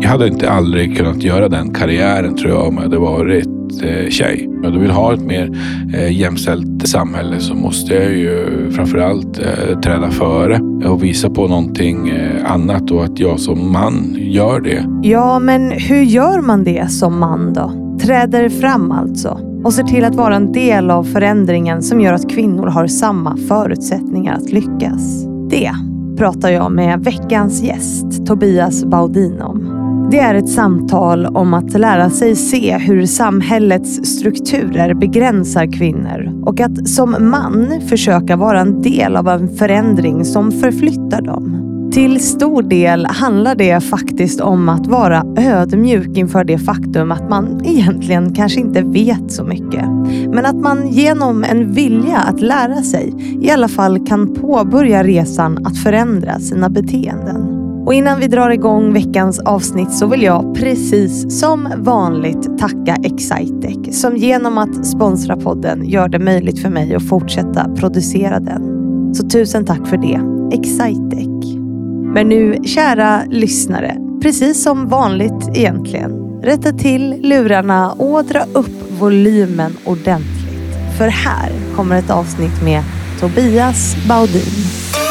Jag hade inte aldrig kunnat göra den karriären tror jag om jag hade varit eh, tjej. Om jag vill ha ett mer eh, jämställt samhälle så måste jag ju framförallt eh, träda före och visa på någonting eh, annat och att jag som man gör det. Ja, men hur gör man det som man då? Träder fram alltså och ser till att vara en del av förändringen som gör att kvinnor har samma förutsättningar att lyckas. Det pratar jag med veckans gäst Tobias Baudin om. Det är ett samtal om att lära sig se hur samhällets strukturer begränsar kvinnor och att som man försöka vara en del av en förändring som förflyttar dem. Till stor del handlar det faktiskt om att vara ödmjuk inför det faktum att man egentligen kanske inte vet så mycket. Men att man genom en vilja att lära sig i alla fall kan påbörja resan att förändra sina beteenden. Och innan vi drar igång veckans avsnitt så vill jag precis som vanligt tacka Excitec som genom att sponsra podden gör det möjligt för mig att fortsätta producera den. Så tusen tack för det, Excitec. Men nu, kära lyssnare, precis som vanligt egentligen, rätta till lurarna och dra upp volymen ordentligt. För här kommer ett avsnitt med Tobias Baudin.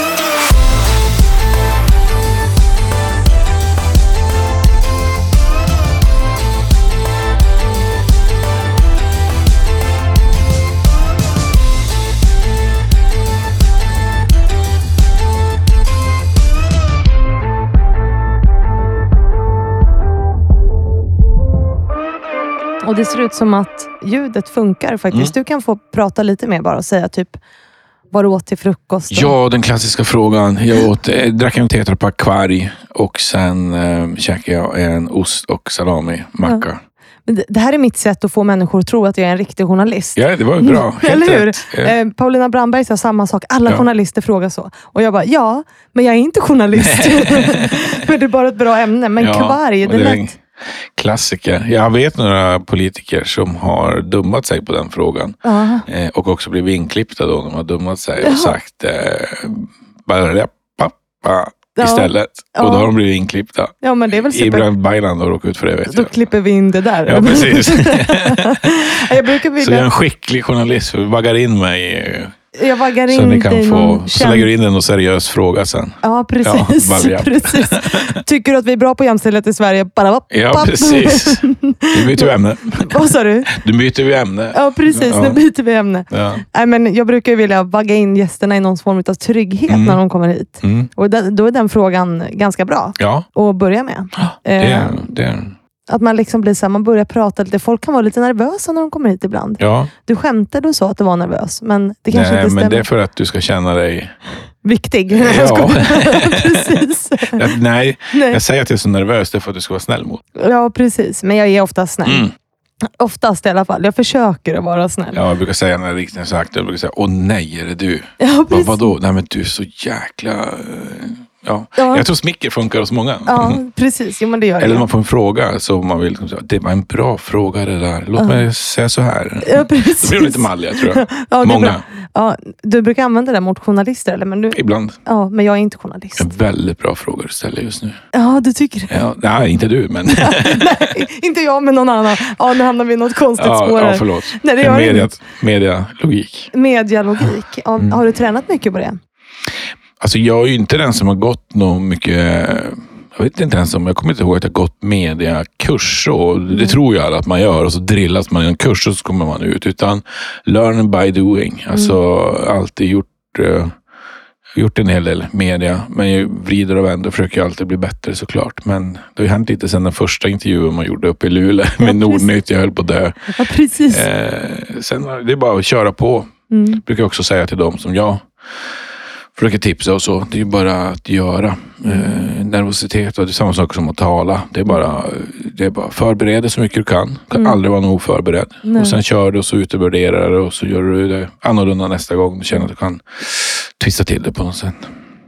Och det ser ut som att ljudet funkar faktiskt. Mm. Du kan få prata lite mer bara och säga typ vad du åt till frukost. Ja, den klassiska frågan. Jag åt, eh, drack en tetrapack kvarg och sen eh, käkade jag en ost och salami-macka. Men det- Det här är mitt sätt att få människor att tro att jag är en riktig journalist. Ja, det var ju bra. Helt Eller hur? rätt. Eh, Paulina Brandberg sa samma sak. Alla Ja. journalister frågar så. Och jag bara, ja, men jag är inte journalist. men det är bara ett bra ämne. Men Ja, kvarg, det lät... Klassiker. Jag vet några politiker som har dummat sig på den frågan. Eh, och också blivit inklippta då de har dummat sig och sagt eh, bara pappa istället. Ja. Och då har de blivit inklippta. ja, men det är väl super. Ibland Baylan har råkat ut för det vet Då jag. klipper vi in det där. Ja, precis. jag brukar Så jag är vilja... en skicklig journalist. Vi vaggar in mig Jag vaggar så in ni kan få, så lägger du in en seriös fråga sen. Ja, precis. Ja, balja. precis. Tycker du att vi är bra på jämställdhet i Sverige? Bara, vapp, Ja, precis. Nu byter vi ämne. Vad sa du? Nu byter vi ämne. Ja, precis. Ja. Nu byter vi ämne. Ja. Nej, men jag brukar vilja vagga in gästerna i någon form av trygghet Mm. när de kommer hit. Mm. Och då är den frågan ganska bra Ja, att börja med. det Eh, är, det är Att man liksom blir så här, man börjar prata lite. Folk kan vara lite nervösa när de kommer hit ibland. Ja, Du skämtade och sa att du var nervös, men det kanske nej, inte men stämmer. det är för att du ska känna dig... Viktig. Ja. Precis. Nej, Nej. jag säger att jag är så nervös, det är för att du ska vara snäll mot Ja, precis. Men jag är oftast snäll. mm. Oftast i alla fall. Jag försöker att vara snäll. Ja, jag brukar säga när har sagt jag brukar säga, åh nej, är det du? Ja, Vad, precis. vadå? Nej, men du är så jäkla... Ja. Ja. Jag tror smicker funkar hos många. Ja, precis. Jo, men det gör Eller det. man får en fråga så man vill liksom det var en bra fråga det där. Låt Ja. mig säga så här. Ja, Då precis. blir de lite malliga tror jag. Ja, Många. Ja, du brukar använda det mot journalister, eller? Men, du... ibland. ja, men jag är inte journalist. En väldigt bra fråga du ställer just nu. Ja, du tycker det? Ja, nej, inte du, men... Nej, inte jag, men någon annan. Ja, nu hamnar vi i något konstigt ja, spår ja, förlåt. Nej, det gör media, inget. medialogik. Medialogik. Ja, Mm. Har du tränat mycket på det? Alltså jag är ju inte den som har gått något mycket... Jag vet inte ens om, jag kommer inte ihåg att jag gått mediakurs. Och Mm. det tror jag att man gör. Och så drillas man i en kurs och så kommer man ut. Utan learn by doing. Alltså Mm. alltid gjort, eh, gjort en hel del media. Men jag vrider och vänder och försöker alltid bli bättre såklart. Men det har ju hänt lite sedan den första intervjun man gjorde uppe i Luleå med precis. Nordnytt. Jag höll på att dö. Ja, precis. Eh, sen det är bara att köra på. Mm. brukar jag också säga till dem som jag försöker tipsa och så. Det är ju bara att göra. Eh, nervositet och det är samma sak som att tala. Det är bara, det är bara förbered dig så mycket du kan. Du kan Mm. aldrig vara nog förberedd. Nej. Och sen kör du och så utvärderar du och så gör du det annorlunda nästa gång. Du känner att du kan twista till det på något sätt.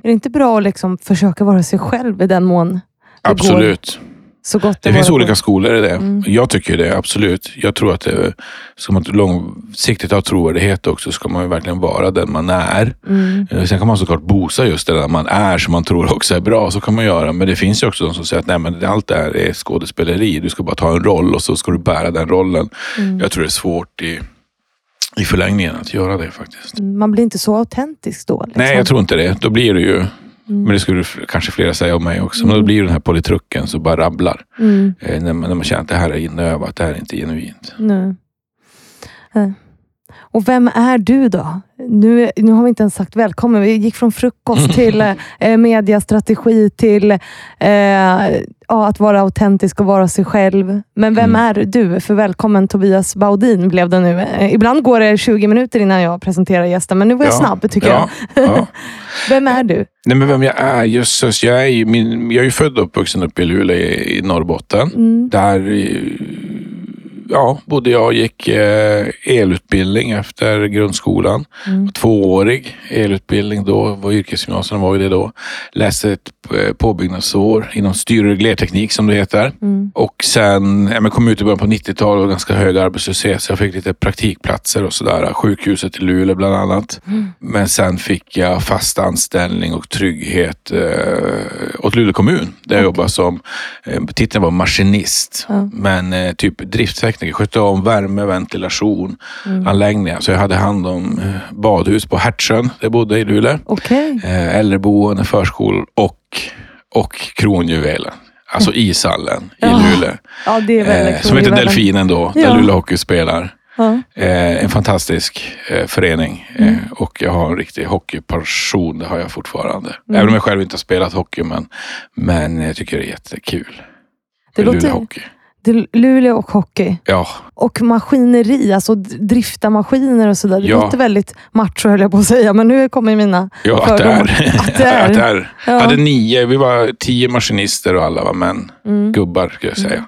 Är det inte bra att liksom försöka vara sig själv i den mån det går Absolut. Så gott Det det finns olika skolor i det. Mm. Jag tycker det, absolut. Jag tror att det, ska man långsiktigt ha trovärdighet också, ska man verkligen vara den man är. Mm. Eh, Sen kan man såklart bosa just det där man är som man tror också är bra. Så kan man göra. Men det finns ju också de som säger att Nej, men allt det här är skådespeleri. Du ska bara ta en roll och så ska du bära den rollen. Mm. Jag tror det är svårt i, i förlängningen att göra det faktiskt. Man blir inte så autentisk då. Liksom. Nej, jag tror inte det. Då blir det ju, Mm. men det skulle kanske flera säga om mig också, men då blir det den här politrucken som bara rabblar. Mm. Eh, när, man, när man känner att det här är inövat, det här är inte genuint. Nej. Och vem är du då? Nu, nu har vi inte ens sagt välkommen. Vi gick från frukost till eh, mediastrategi till eh, ja, att vara autentisk och vara sig själv. Men vem Mm. är du? För välkommen Tobias Baudin blev det nu. Eh, ibland går det 20 minuter innan jag presenterar gästen, men nu var jag Ja, snabb tycker ja, jag. ja. Vem är du? Nej, men vem jag är? Jösses, jag är ju min, jag är ju född och uppvuxen uppe i Luleå i, i Norrbotten. Mm. Där eh, ja, bodde jag gick eh, elutbildning efter grundskolan. Mm. Tvåårig elutbildning då, var yrkesgymnasium var ju det då. Läste ett eh, påbyggnadsår inom styr och reglerteknik som det heter. Mm. Och sen ja, men kom ut i början på 90-talet och ganska hög arbetslöshet så jag fick lite praktikplatser och sådär. Sjukhuset i Luleå bland annat. Mm. Men sen fick jag fast anställning och trygghet eh, åt Luleå kommun. Där jag jobbade som, eh, titeln var maskinist. Ja. Men eh, typ drifttekniker, skötte om värme, ventilation, Mm. anläggningar. Så jag hade hand om eh, badhus på Hertsön, där jag bodde i Luleå. Okej. Eh, äldreboende, förskolor och, och kronjuvelen. Alltså ishallen Ja. i Luleå. Ja, det är väldigt Eh, som heter. Delfinen då, Ja. där Luleå Hockey spelar. Ja. Eh, en fantastisk eh, förening Mm. eh, och jag har en riktig hockeypassion. Det har jag fortfarande. Mm. Även om jag själv inte har spelat hockey, men, men jag tycker det är jättekul. Det låter- Är Luleå och hockey. Ja, Och maskineri, alltså drifta maskiner och sådär. Det Ja. låter väldigt macho höll jag på att säga, men nu kommer mina ja att det fördomar. är. Att det är. att det är. Ja. Hade nio, vi var tio maskinister och alla var män. Mm. Gubbar skulle jag säga.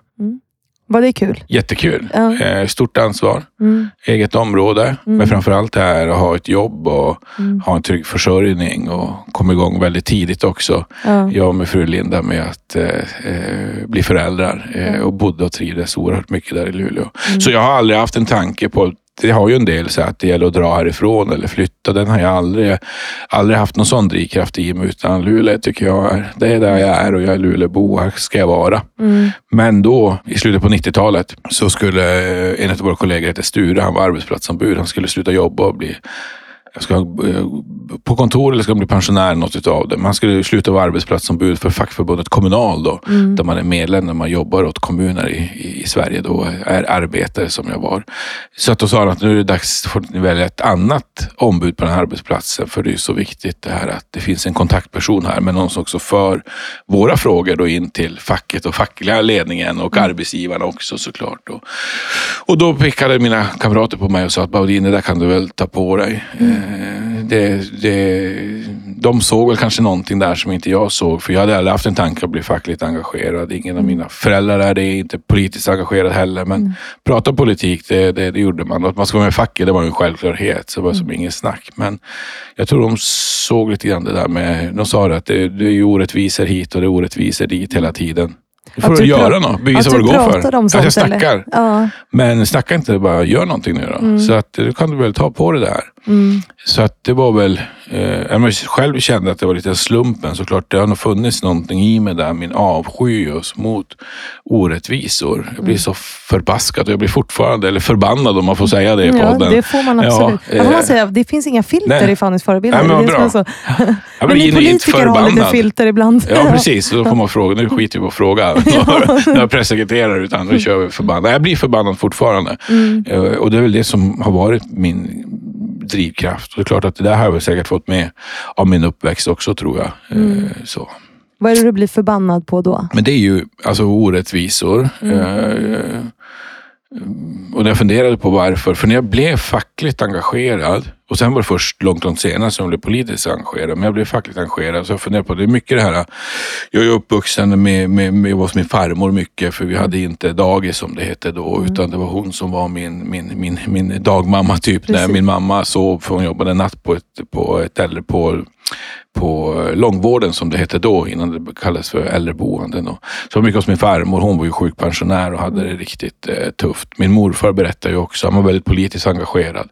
Var det kul? Jättekul. Ja. Eh, stort ansvar. Mm. Eget område. Mm. Men framförallt det här att ha ett jobb och Mm. ha en trygg försörjning och komma igång väldigt tidigt också. Ja. Jag och min fru Linda med att eh, eh, bli föräldrar eh, och bodde och trivdes oerhört mycket där i Luleå. Mm. Så jag har aldrig haft en tanke på det har ju en del så att det gäller att dra härifrån eller flytta. Den har jag aldrig, aldrig haft någon sån drivkraft i mig. Utan Luleå tycker jag är, det är där jag är och jag är Luleåbo. Här ska jag vara. Mm. Men då, i slutet på 90-talet, så skulle en av våra kollegor, hette Sture, han var arbetsplatsombud. Han skulle sluta jobba och bli jag ska, eh, på kontor eller ska bli pensionär, något utav det. Men han skulle sluta vara arbetsplatsombud för fackförbundet Kommunal då, Mm. där man är medlem när man jobbar åt kommuner i, i, Sverige då, är arbetare som jag var. Så att då sa han att nu är det dags för att ni välja ett annat ombud på den här arbetsplatsen, för det är så viktigt det här att det finns en kontaktperson här, men någon som också för våra frågor då in till facket och fackliga ledningen och arbetsgivarna också såklart. Och, och då pickade mina kamrater på mig och sa att Baudin, det där kan du väl ta på dig. Eh, Det, det, de såg väl kanske någonting där som inte jag såg, för jag hade aldrig haft en tanke att bli fackligt engagerad. Ingen av mina föräldrar är det, inte politiskt engagerad heller, men prata politik, det, det, det gjorde man. Att man ska vara med i facket, det var en självklarhet, så det var som ingen snack. Men jag tror de såg lite grann det där med, de sa det att det, det är orättvisor hit och det är orättvisor dit hela tiden. Du får Att du göra något, bevisa vad du går för. om att jag sånt, snackar. Ja. Men snacka inte, bara gör någonting nu då. Mm. Så att då kan du väl ta på det där. Mm. Så att det var väl, eh, jag själv kände att det var lite slumpen såklart. Det har nog funnits någonting i mig där, min avsky just mot orättvisor. Jag Mm. blir så förbaskad och jag blir fortfarande, eller förbannad om man får säga det i Ja, podden. det får man absolut. Ja, Ja, får man eh, säga, det finns inga filter nej. i Fannys förebilder. Nej, men vad bra. så. Jag Men blir ni genuint politiker har lite förbannad. filter ibland. Ja, precis. Då får man fråga. Nu skiter vi på att fråga några pressekreterare, utan nu kör vi förbannad. Jag blir förbannad fortfarande. Mm. Eh, Och det är väl det som har varit min drivkraft. Och det är klart att det där har jag väl säkert fått med av min uppväxt också, tror jag. Eh, Mm. Så. Vad är det du blir förbannad på då? Men det är ju alltså orättvisor. Mm. Eh, och när jag funderade på varför, för när jag blev fackligt engagerad, och sen var det först långt, långt senare som jag blev politiskt engagerad, men jag blev fackligt engagerad, så jag funderade på, det är mycket det här, jag är uppvuxen med, med, med hos min farmor mycket, för vi hade inte dagis som det hette då, Mm. utan det var hon som var min, min, min, min dagmamma typ, när min mamma sov, för hon jobbade natt på ett, på ett eller på på långvården som det hette då innan det kallades för äldreboenden. Och så mycket hos min farmor. Hon var ju sjukpensionär och hade det riktigt eh, tufft. Min morfar berättade ju också, han var väldigt politiskt engagerad.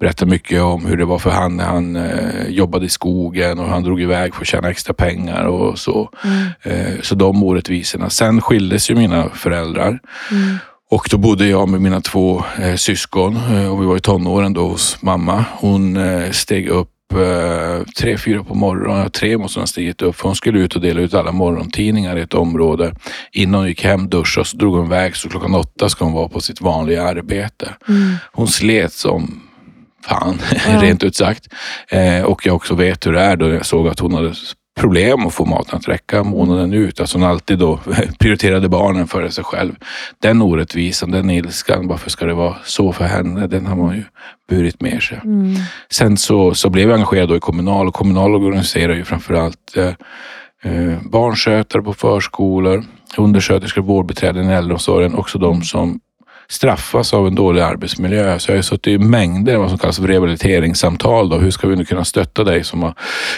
Berättade mycket om hur det var för han när han eh, jobbade i skogen och han drog iväg för att tjäna extra pengar och så. Mm. Eh, så de orättvisorna. Sen skildes ju mina föräldrar. Mm. Och då bodde jag med mina två eh, syskon eh, och vi var i tonåren då hos mamma. Hon eh, steg upp eh, tre, fyra på morgonen. Tre måste hon ha stigit upp för hon skulle ut och dela ut alla morgontidningar i ett område. Innan hon gick hem, duschade så drog hon iväg så klockan åtta ska hon vara på sitt vanliga arbete. Mm. Hon slet som fan, ja. rent ut sagt. Eh, och jag också vet hur det är då jag såg att hon hade problem att få maten att räcka månaden ut. Alltså hon alltid då prioriterade barnen före sig själv. Den orättvisan, den ilskan, varför ska det vara så för henne? Den har man ju burit med sig. Mm. Sen så, så blev jag engagerad då i Kommunal och Kommunal organiserar ju framförallt eh, eh, barnskötare på förskolor, undersköterskor, vårdbiträden i äldreomsorgen, också de som straffas av en dålig arbetsmiljö. Så jag har suttit i mängder av vad som kallas för rehabiliteringssamtal. Då. Hur ska vi nu kunna stötta dig som har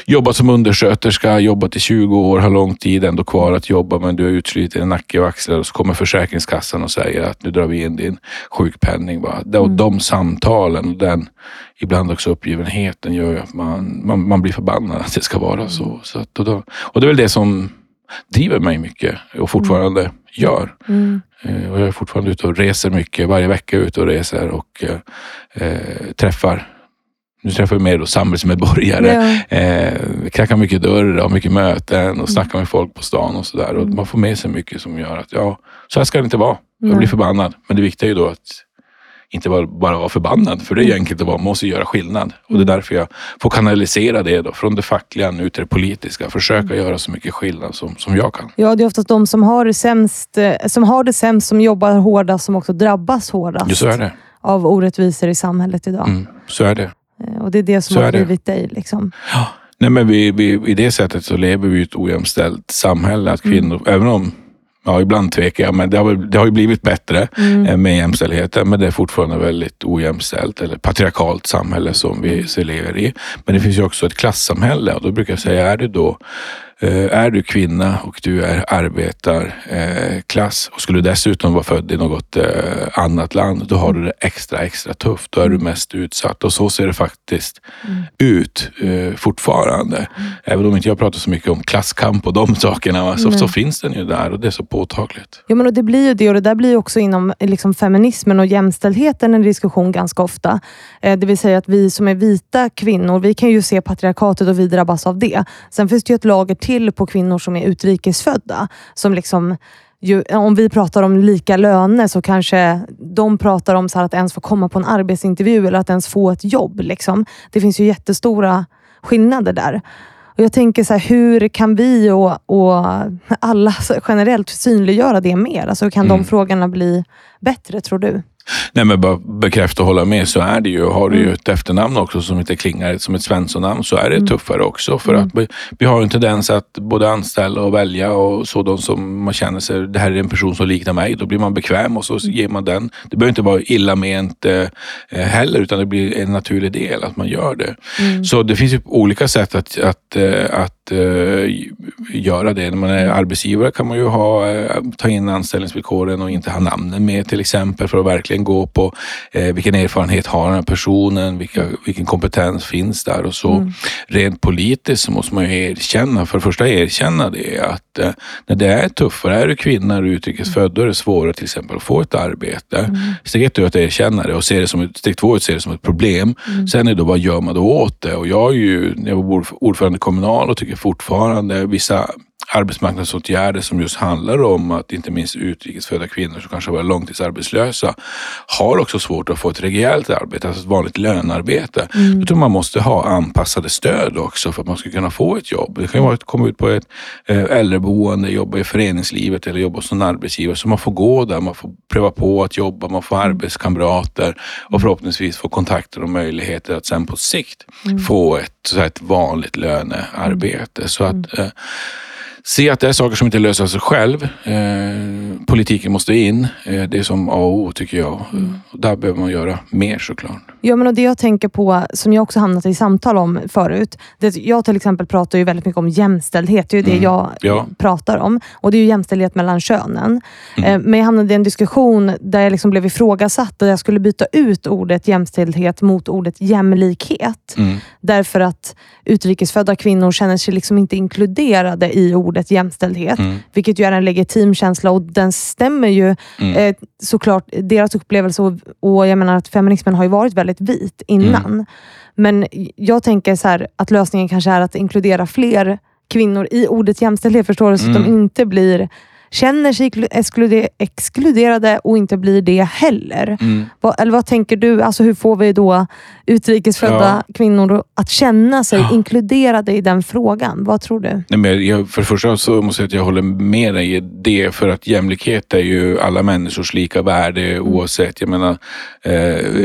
jobbat som undersköterska, jobbat i 20 år, har lång tid ändå kvar att jobba, men du är utsliten i nacke och axlar och så kommer Försäkringskassan och säger att nu drar vi in din sjukpenning. Va? Mm. De samtalen och den ibland också uppgivenheten gör ju att man, man, man blir förbannad att det ska vara så. så att, och, då, och det är väl det som driver mig mycket och fortfarande mm. gör. Mm. Eh, och jag är fortfarande ute och reser mycket. Varje vecka ute och reser och eh, eh, träffar nu träffar vi mer då samhällsmedborgare. Ja. Eh, knackar mycket dörr, har mycket möten och mm. snackar med folk på stan och sådär. Mm. man får med sig mycket som gör att ja, så här ska det inte vara. Jag blir förbannad. Men det viktiga är ju då att inte bara, bara vara förbannad, för det är mm. enkelt att vara, man måste göra skillnad. Och det är mm. därför jag får kanalisera det då, från det fackliga nu till det politiska. Försöka mm. göra så mycket skillnad som, som jag kan. Ja, det är oftast de som har det sämst, eh, som, har det sämst, som jobbar hårdast, som också drabbas hårdast. Ja, så är det. Av orättvisor i samhället idag. Mm, så är det. Eh, och det är det som så har blivit dig. Liksom. Ja. Nej, men vi, vi, I det sättet så lever vi i ett ojämställt samhälle. Att kvinnor, mm. även om Ja, ibland tvekar jag, men det har, det har ju blivit bättre mm. Eh, med jämställdheten. Men det är fortfarande väldigt ojämställt eller patriarkalt samhälle som vi lever i. Men det finns ju också ett klassamhälle och då brukar jag säga, är det då är du kvinna och du är arbetarklass och skulle dessutom vara född i något eh, annat land, då har du det extra, extra tufft. Då är du mm. mest utsatt och så ser det faktiskt mm. ut eh, fortfarande. Mm. Även om inte jag pratar så mycket om klasskamp och de sakerna, så, så, finns den ju där och det är så påtagligt. Ja, men och det blir ju det och det där blir också inom liksom, feminismen och jämställdheten en diskussion ganska ofta. det vill säga att vi som är vita kvinnor, vi kan ju se patriarkatet och vi drabbas av det. Sen finns det ju ett lager till på kvinnor som är utrikesfödda. Som liksom, ju, om vi pratar om lika löner så kanske de pratar om så att ens få komma på en arbetsintervju eller att ens få ett jobb. Liksom. Det finns ju jättestora skillnader där. Och Jag tänker så här, hur kan vi och, och alla generellt synliggöra det mer? Alltså, kan mm. de frågorna bli bättre tror du? Nej, men bara bekräfta och hålla med så är det ju. Har du ju mm. ett efternamn också som inte klingar som ett Svensson-namn så är det mm. tuffare också. För mm. att vi, vi, har en tendens att både anställa och välja och så de som man känner sig, det här är en person som liknar mig. Då blir man bekväm och så ger man den. Det behöver inte vara illa ment eh, eh, heller utan det blir en naturlig del att man gör det. Mm. Så det finns ju olika sätt att, att, eh, att uh, göra det. När man är arbetsgivare kan man ju ha, ta in anställningsvillkoren och inte ha namnen med till exempel för att verkligen gå på uh, vilken erfarenhet har den här personen, vilka, vilken kompetens finns där och så. Mm. Rent politiskt så måste man ju erkänna, för det första erkänna det att när det är tuffare, är du kvinna och utrikesfödd, då är det svårare till exempel att få ett arbete. Mm. Steg ett är att erkänna det och se det som ett, steg två är att se det som ett problem. Mm. Sen är det då vad gör man då åt det? Och jag är ju, när jag var ordförande kommunal och tycker fortfarande vissa arbetsmarknadsåtgärder som just handlar om att inte minst utrikesfödda kvinnor som kanske varit långtidsarbetslösa har också svårt att få ett rejält arbete, alltså ett vanligt lönearbete. Mm. Då tror man måste ha anpassade stöd också för att man ska kunna få ett jobb. Det kan vara att komma ut på ett eh, äldreboende, jobba i föreningslivet eller jobba som arbetsgivare. Så man får gå där, man får pröva på att jobba, man får mm. arbetskamrater och förhoppningsvis få kontakter och möjligheter att sen på sikt mm. få ett, så ett vanligt lönearbete. Så att, mm. eh, se att det är saker som inte löser sig själv. Eh, politiken måste in. Eh, det är som A och O tycker jag. Mm. Där behöver man göra mer såklart. Ja, men och det jag tänker på, som jag också hamnat i samtal om förut. Det, jag till exempel pratar ju väldigt mycket om jämställdhet. Det är ju det mm. jag ja. pratar om. Och det är ju jämställdhet mellan könen. Mm. Eh, men jag hamnade i en diskussion där jag liksom blev ifrågasatt och jag skulle byta ut ordet jämställdhet mot ordet jämlikhet. Mm. Därför att utrikesfödda kvinnor känner sig liksom inte inkluderade i ordet jämställdhet. Mm. Vilket ju är en legitim känsla och den stämmer ju mm. eh, såklart. Deras upplevelse och, och jag menar att feminismen har ju varit väldigt vit innan. Mm. Men jag tänker så här, att lösningen kanske är att inkludera fler kvinnor i ordet jämställdhet, förstår du? Så att de mm. inte blir känner sig exkluderade och inte blir det heller. Mm. Vad, eller vad tänker du? Alltså hur får vi då utrikesfödda ja. kvinnor att känna sig ja. inkluderade i den frågan? Vad tror du? Nej, men jag, för det första så måste jag säga att jag håller med dig i det. För att jämlikhet är ju alla människors lika värde mm. oavsett. Jag menar, eh,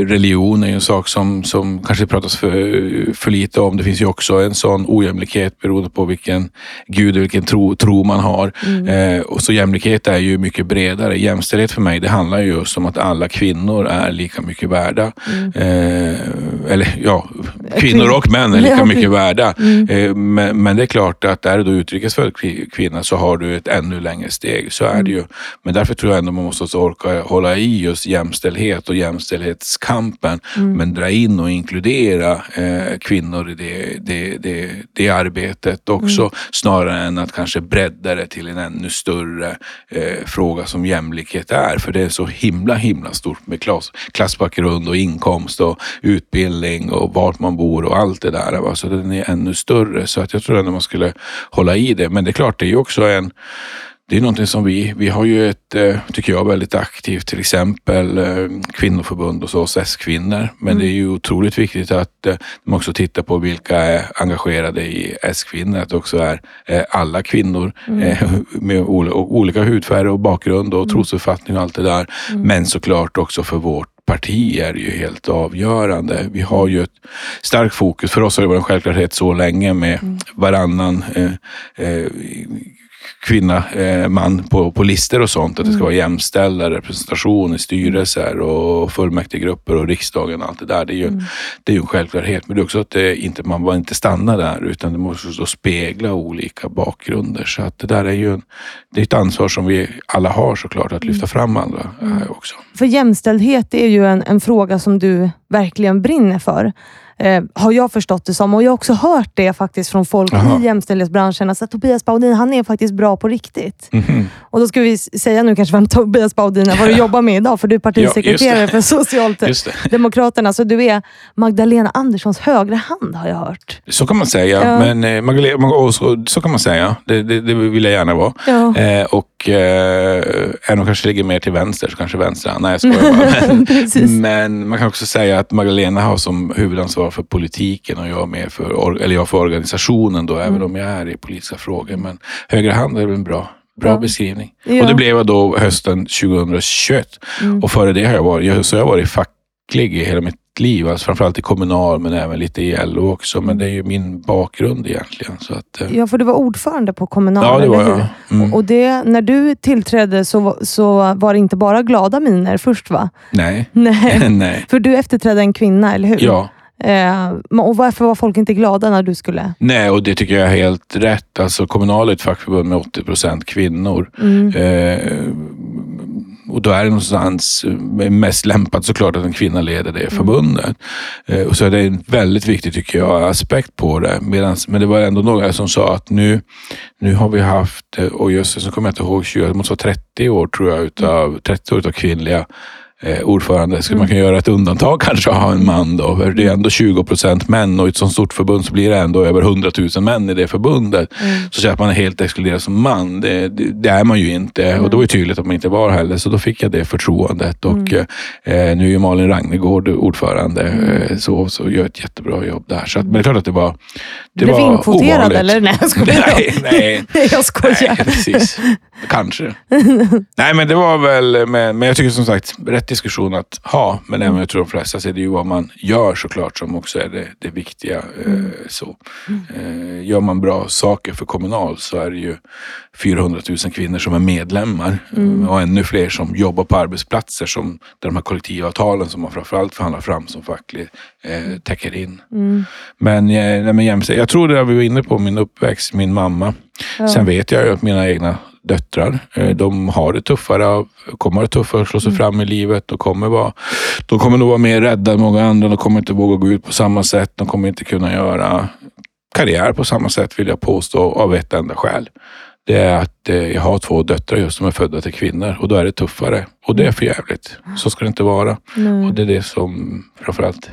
religion är ju en sak som, som kanske pratas för, för lite om. Det finns ju också en sån ojämlikhet beroende på vilken gud och vilken tro, tro man har. Mm. Eh, och så jämlikhet är ju mycket bredare. Jämställdhet för mig, det handlar ju just om att alla kvinnor är lika mycket värda. Mm. Eh, eller ja, kvinnor och män är lika mycket värda. Mm. Eh, men, men, det är klart att är du utrikesfödd kvinna så har du ett ännu längre steg. Så är mm. det ju. Men därför tror jag ändå man måste orka hålla i just jämställdhet och jämställdhetskampen. Mm. Men dra in och inkludera eh, kvinnor i det, det, det, det arbetet också. Mm. Snarare än att kanske bredda det till en ännu större eh, fråga som jämlikhet är. För det är så himla himla stort med klass, klassbakgrund och inkomst och utbildning och vart man bor och allt det där. Va? Så den är ännu större. Så att jag tror ändå man skulle hålla i det. Men det är klart, det är ju också en det är någonting som vi, vi har ju ett, eh, tycker jag, väldigt aktivt till exempel eh, kvinnoförbund hos oss S-kvinnor. Men mm. det är ju otroligt viktigt att eh, man också tittar på vilka är engagerade i S-kvinnor. Att det också är alla kvinnor mm. med olika hudfärg och bakgrund och mm. trosuppfattning och allt det där. Mm. Men såklart också för vårt parti är ju helt avgörande. Vi har ju ett starkt fokus. För oss har det varit en självklarhet så länge med mm. varannan eh, eh, kvinna, eh, man på, på listor och sånt. Att det ska mm. vara jämställda representation i styrelser och fullmäktigegrupper och riksdagen och allt det där. Det är ju, mm. det är ju en självklarhet. Men det är också att det inte, man bara inte stannar där utan det måste spegla olika bakgrunder. Så att det där är ju en, det är ett ansvar som vi alla har såklart att lyfta mm. fram andra mm. också. För jämställdhet är ju en, en fråga som du verkligen brinner för. Eh, har jag förstått det som. Och jag har också hört det faktiskt från folk Aha. i jämställdhetsbranschen. Alltså, Tobias Baudin, han är faktiskt bra på riktigt. Mm -hmm. Och Då ska vi säga nu kanske vem Tobias Baudin är, vad du jobbar med idag. För du är partisekreterare ja, för Socialdemokraterna. Så du är Magdalena Anderssons högra hand har jag hört. Så kan man säga. Ja. Men, eh, Magdalena, så, så kan man säga. Det, det, det vill jag gärna vara. Ja. Eh, och eh, även om kanske ligger mer till vänster så kanske vänster. Nej, jag skojar bara. Men, man kan också säga att Magdalena har som huvudansvar för politiken och jag med för, eller jag för organisationen då, mm. även om jag är i politiska frågor. Men högra hand är väl en bra Bra ja. beskrivning. Ja. Och det blev jag då hösten 2021. Mm. Och före det har jag varit, så jag har varit facklig i hela mitt liv. Alltså framförallt i Kommunal men även lite i LO också. Men det är ju min bakgrund egentligen. Så att, eh. Ja, för du var ordförande på Kommunal, Ja, det var jag. Mm. Och det, när du tillträdde så, så var det inte bara glada miner först va? Nej. Nej. Nej. För du efterträdde en kvinna, eller hur? Ja. Eh, och varför var folk inte glada när du skulle? Nej, och det tycker jag är helt rätt. Alltså, Kommunal är ett fackförbund med 80 procent kvinnor. Mm. Eh, och då är det någonstans mest lämpat såklart att en kvinna leder det mm. förbundet. Eh, och så är det en väldigt viktig, tycker jag, aspekt på det. Medans, men det var ändå några som sa att nu, nu har vi haft, eh, och just så kommer jag inte ihåg, 20, det måste vara 30 år tror jag, utav, 30 år utav kvinnliga eh, ordförande. Skulle man kunna göra ett undantag kanske och ha en man då? För det är ändå 20 procent män och i ett sånt stort förbund så blir det ändå över 100 000 män i det förbundet. Mm. Så att man är helt exkluderad som man, det, det, det är man ju inte. Mm. Och då var det tydligt att man inte var heller. Så då fick jag det förtroendet. Och mm. eh, nu är Malin Ragnegård ordförande mm. eh, så, så gör ett jättebra jobb där. Så att, men det är klart att det var Det Blev var inkvoterad ovanligt. eller? Nej, jag skojar. nej, nej. jag skojar. Nej, precis. Kanske. nej, men det var väl, men, men jag tycker som sagt, rätt diskussion att ha, men även jag tror de flesta ser det ju vad man gör såklart som också är det, det viktiga. Eh, så. Eh, gör man bra saker för Kommunal så är det ju 400 000 kvinnor som är medlemmar Mm. och ännu fler som jobbar på arbetsplatser som där de här kollektivavtalen som man framförallt förhandlar fram som facklig eh, täcker in. Mm. Men, eh, nej, men jag tror det vi var inne på, min uppväxt, min mamma. Ja. Sen vet jag ju att mina egna döttrar, eh, de har det tuffare, kommer ha det tuffare att slå sig fram i livet. De kommer, vara, de kommer nog vara mer rädda än många andra. De kommer inte våga gå ut på samma sätt. De kommer inte kunna göra karriär på samma sätt vill jag påstå av ett enda skäl. Det är att eh, jag har två döttrar just som är födda till kvinnor och då är det tuffare. Och det är för jävligt. Så ska det inte vara. Nej. Och det är det som framförallt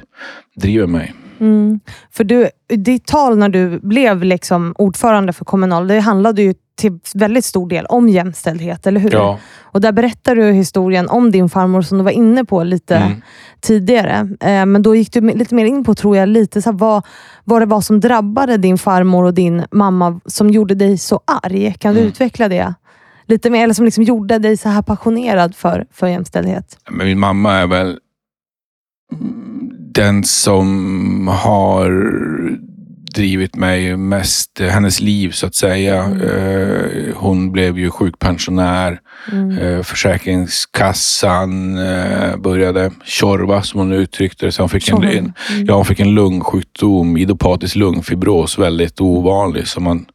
driver mig. Mm. För du, ditt tal när du blev liksom ordförande för Kommunal, det handlade ju till väldigt stor del om jämställdhet, eller hur? Ja. Och där berättar du historien om din farmor som du var inne på lite Mm. tidigare. Eh, men då gick du lite mer in på, tror jag, lite så här, vad, vad det var som drabbade din farmor och din mamma som gjorde dig så arg. Kan du Mm. utveckla det? Lite mer, eller som liksom gjorde dig så här passionerad för, för jämställdhet? Men min mamma är väl den som har drivit mig mest, eh, hennes liv så att säga. Mm. Eh, Hon blev ju sjukpensionär. Mm. Eh, Försäkringskassan började tjorva som hon uttryckte det. Så hon fick en, en, Mm. ja, hon fick en lungsjukdom, idiopatisk lungfibros, väldigt ovanlig. Så man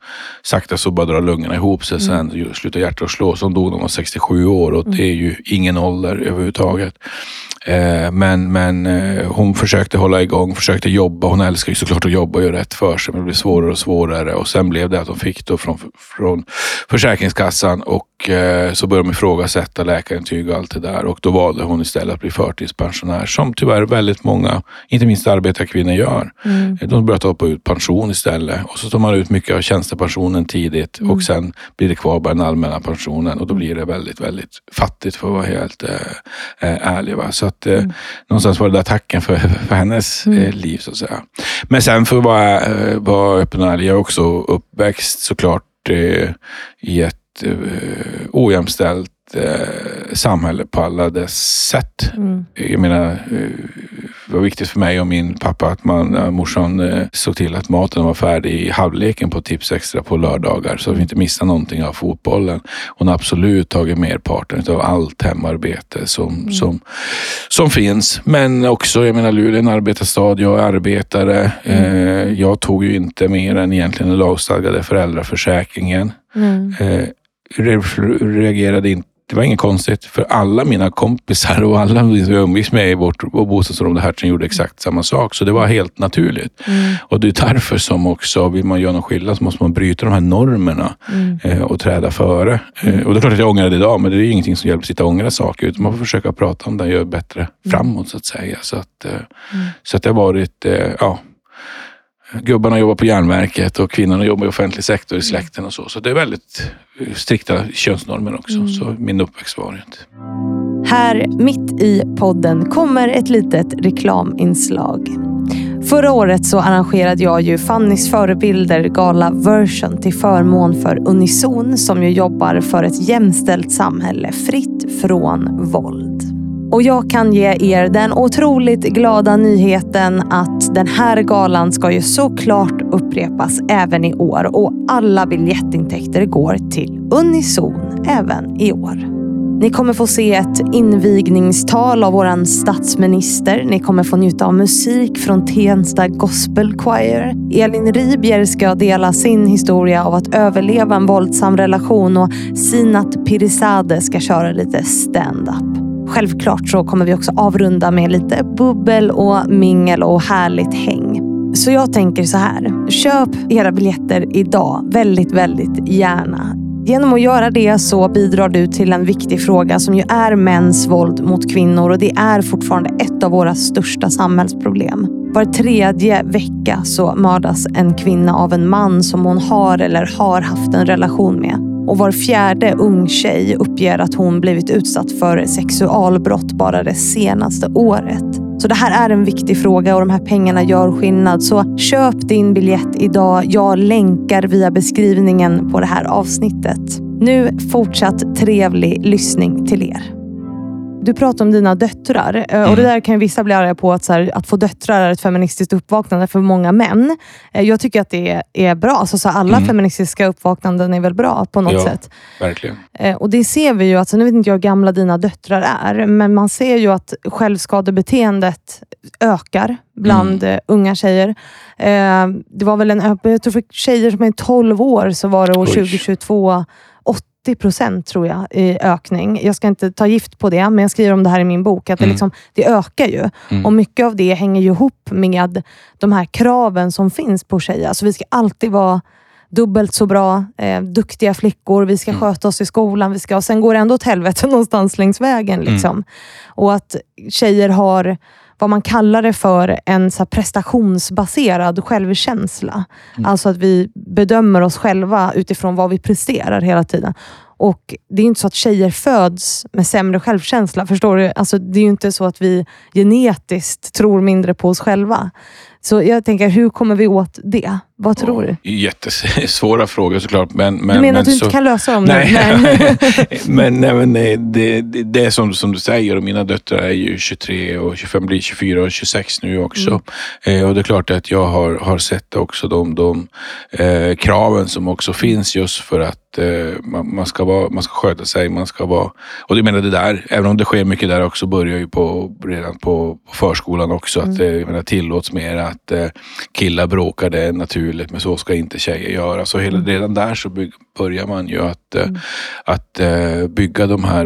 sakta så bara drar lungorna ihop sig sen ju- slutar hjärtat slå. Så hon dog när hon var 67 år och det är ju ingen ålder överhuvudtaget. Men men hon försökte hålla igång, försökte jobba. Hon älskar ju såklart att jobba och göra rätt för sig, men det blev svårare och svårare. Och sen blev det att hon fick då från, från Försäkringskassan och eh, så började de ifrågasätta läkarintyg och allt det där. Och då valde hon istället att bli förtidspensionär, som tyvärr väldigt många, inte minst arbetarkvinnor, gör. Mm. De börjar ta ut pension istället och så tar man ut mycket av tjänstepensionen tidigt och sen blir det kvar bara den allmänna pensionen och då blir det väldigt, väldigt fattigt för att vara helt eh, eh, ärlig. Va? Så att, eh, någonstans var det där tacken för, för hennes eh, liv så att säga. Men sen för att vara, vara öppen jag är också uppväxt såklart eh, i ett eh, ojämställt eh, samhälle på alla dess sätt. Mm. Jag menar, var viktigt för mig och min pappa att man, äh, morsan eh, såg till att maten var färdig i halvleken på Tips Extra på lördagar så att vi inte missade någonting av fotbollen. Hon har absolut tagit merparten av allt hemarbete som, som, som finns. Men också, jag menar Luleå är en arbetarstad, jag är arbetare. Eh, jag tog ju inte mer än egentligen den lagstadgade föräldraförsäkringen. Mm. Eh, re- reagerade inte. Det var inget konstigt, för alla mina kompisar och alla jag umgicks med i vårt bostadsområde här som gjorde exakt samma sak. Så det var helt naturligt. Mm. Och det är därför som också, vill man göra någon skillnad så måste man bryta de här normerna Mm. eh, och träda före. Eh, och det är klart att jag ångrar det idag, men det är ju ingenting som hjälper att sitta och ångra saker. Utan man får försöka prata om det och göra bättre framåt så att säga. Så att, eh, så att det har varit, eh, ja, gubbarna jobbar på järnverket och kvinnorna jobbar i offentlig sektor i släkten och så. Så det är väldigt eh, strikta könsnormer också. Så min uppväxt var det inte. Här mitt i podden kommer ett litet reklaminslag. Förra året så arrangerade jag ju Fannys förebilder gala version till förmån för Unison som ju jobbar för ett jämställt samhälle fritt från våld. Och jag kan ge er den otroligt glada nyheten att den här galan ska ju såklart upprepas även i år och alla biljettintäkter går till Unison även i år. Ni kommer få se ett invigningstal av våran statsminister. Ni kommer få njuta av musik från Tensta Gospel Choir. Elin Ribier ska dela sin historia av att överleva en våldsam relation och Sinat Pirisade ska köra lite stand-up. Självklart så kommer vi också avrunda med lite bubbel och mingel och härligt häng. Så jag tänker så här. Köp era biljetter idag. Väldigt, väldigt gärna. Genom att göra det så bidrar du till en viktig fråga som ju är mäns våld mot kvinnor och det är fortfarande ett av våra största samhällsproblem. Var tredje vecka så mördas en kvinna av en man som hon har eller har haft en relation med. Och var fjärde ung tjej uppger att hon blivit utsatt för sexualbrott bara det senaste året. Så det här är en viktig fråga och de här pengarna gör skillnad. Så köp din biljett idag. Jag länkar via beskrivningen på det här avsnittet. Nu fortsatt trevlig lyssning till er. Du pratar om dina döttrar eh, och det där kan vissa bli arga på, att, så här, att få döttrar är ett feministiskt uppvaknande för många män. Eh, Jag tycker att det är, bra. Alltså, så alla feministiska uppvaknanden är väl bra på något Ja. sätt. Verkligen. Eh, Och det ser vi ju, alltså, nu vet inte jag hur gamla dina döttrar är, men man ser ju att självskadebeteendet ökar bland eh, unga tjejer. Det var väl en, jag tror för tjejer som är 12 år så var det år Oj. 2022 80 procent tror jag i ökning. Jag ska inte ta gift på det, men jag skriver om det här i min bok. Att det, Mm. liksom, det ökar ju. Mm. Och mycket av det hänger ju ihop med de här kraven som finns på tjejer. Alltså vi ska alltid vara dubbelt så bra, eh, duktiga flickor, vi ska Mm. sköta oss i skolan, vi ska, och sen går det ändå åt helvete någonstans längs vägen. Mm. Liksom. Och att tjejer har vad man kallar det för en så prestationsbaserad självkänsla. Mm. Alltså att vi bedömer oss själva utifrån vad vi presterar hela tiden. Och Det är inte så att tjejer föds med sämre självkänsla. Förstår du? Alltså, det är inte så att vi genetiskt tror mindre på oss själva. Så jag tänker, hur kommer vi åt det? Vad tror du? Jättesvåra frågor såklart. Men, men, Du menar men att du så- inte kan lösa dem Nej, men, nej, men nej, det, det, det är som, som du säger och mina döttrar är ju 23 och 25, blir 24 och 26 nu också. Mm. Eh, och det är klart att jag har, har sett också de, de eh, kraven som också finns just för att eh, man, man, ska vara, man ska sköta sig, man ska vara... Och jag menar det där, även om det sker mycket där också, börjar ju på, redan på, på förskolan också. Att det menar, tillåts mer att eh, killar bråkar, det är naturligt, men så ska inte tjejer göra. Så hela, redan där så byg, börjar man ju att, eh, att eh, bygga de här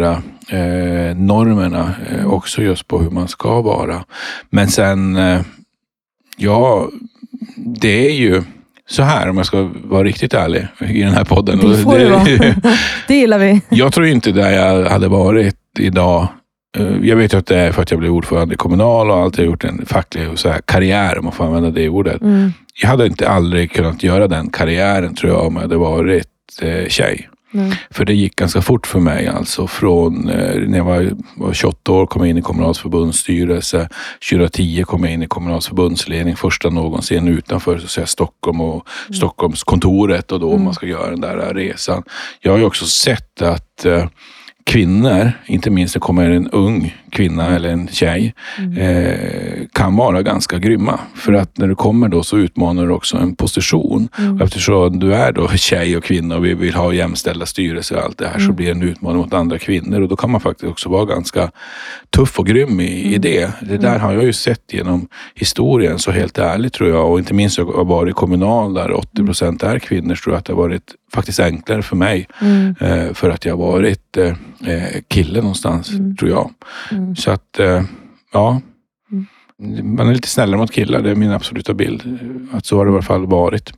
eh, normerna eh, också just på hur man ska vara. Men sen, eh, ja, det är ju så här om jag ska vara riktigt ärlig i den här podden. Det får det vara. Det gillar vi. jag tror inte där jag hade varit idag. Eh, Jag vet att det är för att jag blev ordförande i Kommunal och alltid har gjort en facklig så här, karriär, om man får använda det ordet. Mm. Jag hade inte aldrig kunnat göra den karriären tror jag om jag hade varit eh, tjej. Mm. För det gick ganska fort för mig. Alltså från eh, när jag var, var 28 år kom jag in i Kommunals förbundsstyrelse. 2010 kom jag in i Kommunals förbundsledning. Första någonsin utanför så säga, Stockholm och Stockholmskontoret. Och då om man ska göra den där resan. Jag har ju också sett att eh, kvinnor, inte minst när det kommer en ung kvinna eller en tjej, eh, kan vara ganska grymma. För att när du kommer då så utmanar du också en position. Och Eftersom du är då tjej och kvinna och vi vill ha jämställda styrelser och allt det här så blir det en utmaning mot andra kvinnor. Och då kan man faktiskt också vara ganska tuff och grym i, i det. Det där har jag ju sett genom historien, så helt ärligt tror jag. Och inte minst jag har varit kommunal där 80 procent är kvinnor, tror jag att det har varit faktiskt enklare för mig. Mm. Eh, för att jag varit eh, eh, kille någonstans, tror jag. Så att, eh, ja. Man är lite snällare mot killar, det är min absoluta bild. Att så har det i alla fall varit.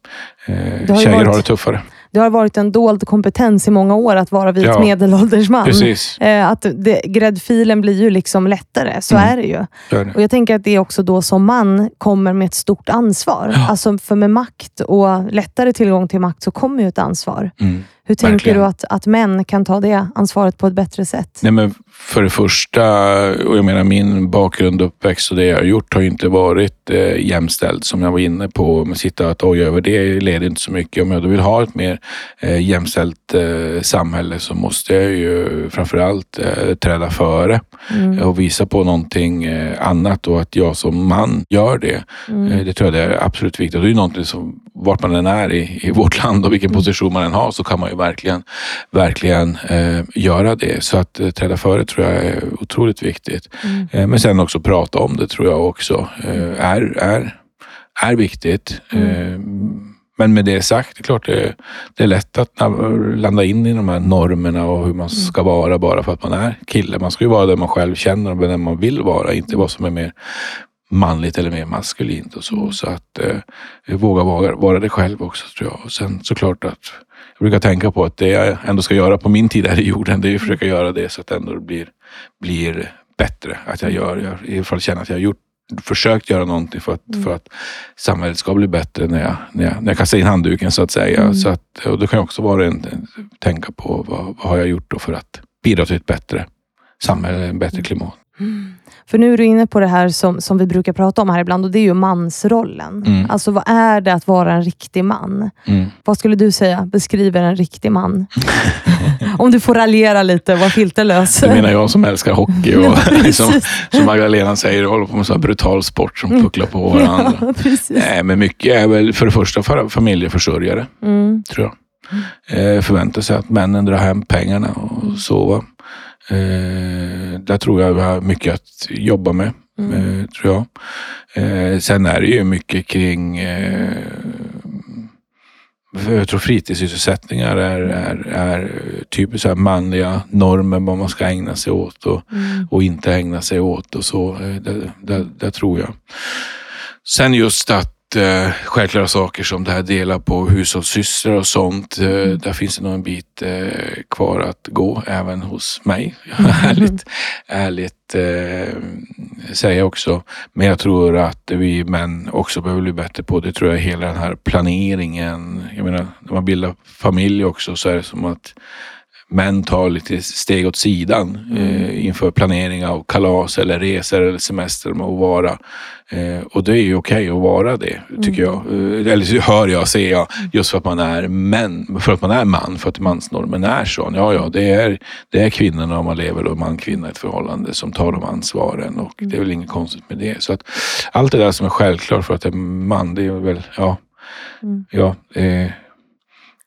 Eh, har tjejer varit- har det tuffare. Det har varit en dold kompetens i många år att vara vit Ja. medelålders man. Precis. Eh, att det, gräddfilen blir ju liksom lättare, så Mm. är det ju. Det. Och Jag tänker att det är också då som man kommer med ett stort ansvar. Ja. Alltså för med makt och lättare tillgång till makt så kommer ju ett ansvar. Mm. Hur tänker Verkligen. du att, att män kan ta det ansvaret på ett bättre sätt? Nej, men för det första, och jag menar min bakgrund uppväxt och det jag har gjort har inte varit eh, jämställd som jag var inne på. Men sitta och oja över det leder inte så mycket. Om jag då vill ha ett mer eh, jämställt eh, samhälle så måste jag ju framförallt eh, träda före Mm. och visa på någonting eh, annat och att jag som man gör det. Mm. Eh, Det tror jag är absolut viktigt. Och det är någonting som, vart man än är i, i vårt land och vilken Mm. position man än har så kan man ju verkligen, verkligen eh, göra det. Så att eh, träda före tror jag är otroligt viktigt. Mm. Eh, men sen också prata om det tror jag också eh, är, är, är viktigt. Mm. Eh, men med det sagt, det är klart det, det är lätt att landa in i de här normerna och hur man Mm. ska vara bara för att man är kille. Man ska ju vara där man själv känner och den man vill vara, inte vad som är mer manligt eller mer maskulint och så. Mm. Så att eh, våga vara, vara det själv också tror jag. Och sen såklart att brukar tänka på att det jag ändå ska göra på min tid här i jorden, det är att försöka göra det så att det ändå blir, blir bättre. Att jag gör, jag i alla fall känner att jag har gjort försökt göra någonting för att, för att samhället ska bli bättre när jag, när jag, när jag kastar in handduken så att säga. Så att, och det kan ju också vara en, tänka på vad, vad har jag gjort då för att bidra till ett bättre samhälle, en bättre klimat. För nu är du inne på det här som, som vi brukar prata om här ibland och det är ju mansrollen. Mm. Alltså vad är det att vara en riktig man? Mm. Vad skulle du säga beskriver en riktig man? om du får raljera lite, var filterlös. Det menar jag som älskar hockey Ja, och precis. som, som Magdalena säger, håller på med så brutal sport som pucklar på varandra. Ja. Nej, men mycket är väl för det första för familjeförsörjare, Mm. tror jag. Eh, förväntar sig att männen drar hem pengarna och sova. Eh, där tror jag vi har mycket att jobba med, eh, tror jag. Eh, sen är det ju mycket kring eh, jag tror fritidssysselsättningar är, är, är typiskt så manliga normer vad man ska ägna sig åt och, och inte ägna sig åt och så. Det, det, det tror jag. Sen just att eh, självklara saker som det här dela på hushållssysslor och sånt. Eh, där finns det nog en bit eh, kvar att gå även hos mig. ärligt ärligt eh, säga också. Men jag tror att vi män också behöver bli bättre på det. tror jag hela den här planeringen. Jag menar, när man bildar familj också så är det som att män tar lite steg åt sidan eh, inför planering av kalas eller resor eller semester med att vara. Eh, och det är ju okej att vara det, tycker jag. Eh, eller så hör jag, ser jag, just för att man är män, för att man är man, för att mansnormen är sån. Ja, ja, det är, det är kvinnorna om man lever då man-kvinna i ett förhållande som tar de ansvaren och det är väl inget konstigt med det. Så att allt det där som är självklart för att det är man, det är väl, ja, ja, eh,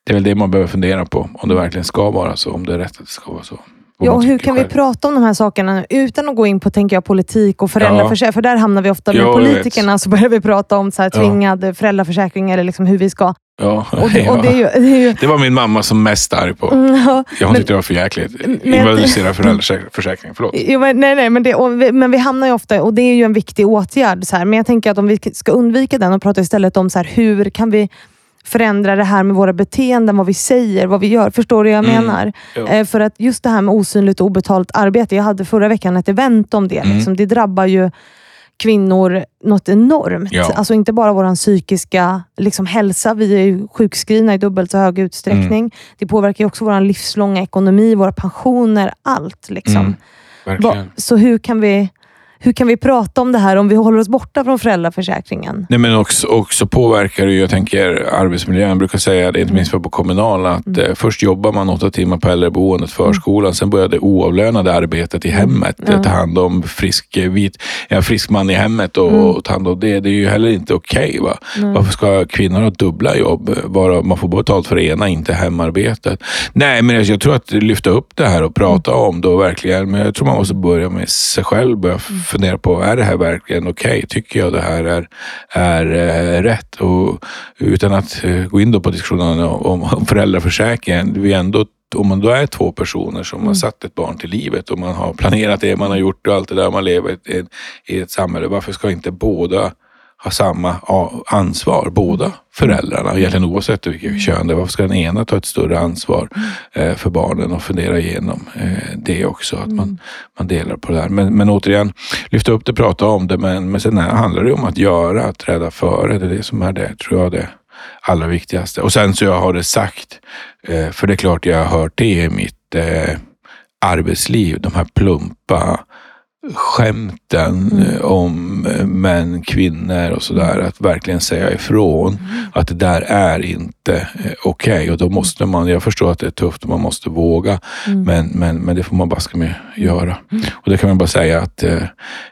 det är väl det man behöver fundera på. Om det verkligen ska vara så. Om det är rätt att det ska vara så. Ja, och hur kan vi själv. prata om de här sakerna utan att gå in på tänker jag, politik och föräldraförsäkring? För där hamnar vi ofta med Ja, politikerna, så börjar vi prata om så här, Ja. tvingad föräldraförsäkring eller liksom hur vi ska... Ja, Och det, ja. och det, ju, det ju det var min mamma som mest arg på. Mm, ja, Jag men- tyckte det var för jäkligt. Invalidisera föräldraförsäkringen. Förlåt. Jo, men, nej, nej, men, det, vi, men vi hamnar ju ofta, och det är ju en viktig åtgärd, så här, men jag tänker att om vi ska undvika den och prata istället om så här, hur kan vi förändra det här med våra beteenden, vad vi säger, vad vi gör. Förstår du vad jag Mm, menar? Eh, för att just det här med osynligt och obetalt arbete, jag hade förra veckan ett event om det. Mm. Liksom, det drabbar ju kvinnor något enormt. Ja. Alltså inte bara vår psykiska liksom, hälsa, vi är ju sjukskrivna i dubbelt så hög utsträckning. Mm. Det påverkar också vår livslånga ekonomi, våra pensioner, allt. Liksom. Mm, så hur kan, vi, hur kan vi prata om det här om vi håller oss borta från föräldraförsäkringen? Nej, men också, också påverkar det ju, jag tänker arbetsmiljön. Jag brukar säga det, inte minst på kommunala, att eh, först jobbar man åtta timmar på äldreboendet, förskolan. Sen börjar det oavlönade arbetet i hemmet. Ja. Ta hand om frisk, eh, vit, ja, frisk man i hemmet och, och ta hand om det. Det är ju heller inte okej. va? Varför ska kvinnor ha dubbla jobb? Bara, man får betalt för det ena, inte hemarbetet. Nej, men jag, jag tror att lyfta upp det här och prata om det och verkligen, men jag tror man måste börja med sig själv. Börja fundera på, är det här verkligen okej? Tycker jag det här är, är eh, rätt? Och utan att eh, gå in på diskussionen om, om föräldraförsäkringen, vi ändå om man då är två personer som har satt ett barn till livet och man har planerat det man har gjort och allt det där, man lever i ett, i ett samhälle. Varför ska inte båda ha samma ansvar, båda föräldrarna, egentligen oavsett vilket kön det är. Varför ska den ena ta ett större ansvar eh, för barnen och fundera igenom eh, det också, att man, man delar på det här. Men, men återigen, lyfta upp det, prata om det, men, men sen här handlar det om att göra, att träda före. Det är det som är det, tror jag, det allra viktigaste. Och sen så jag har det sagt, eh, för det är klart jag har hört det i mitt arbetsliv, de här plumpa skämten eh, om eh, män, kvinnor och sådär. Att verkligen säga ifrån att det där är inte eh, okej. Och då måste man, jag förstår att det är tufft och man måste våga. Men, men, men det får man baska med göra. Och det kan man bara säga att eh,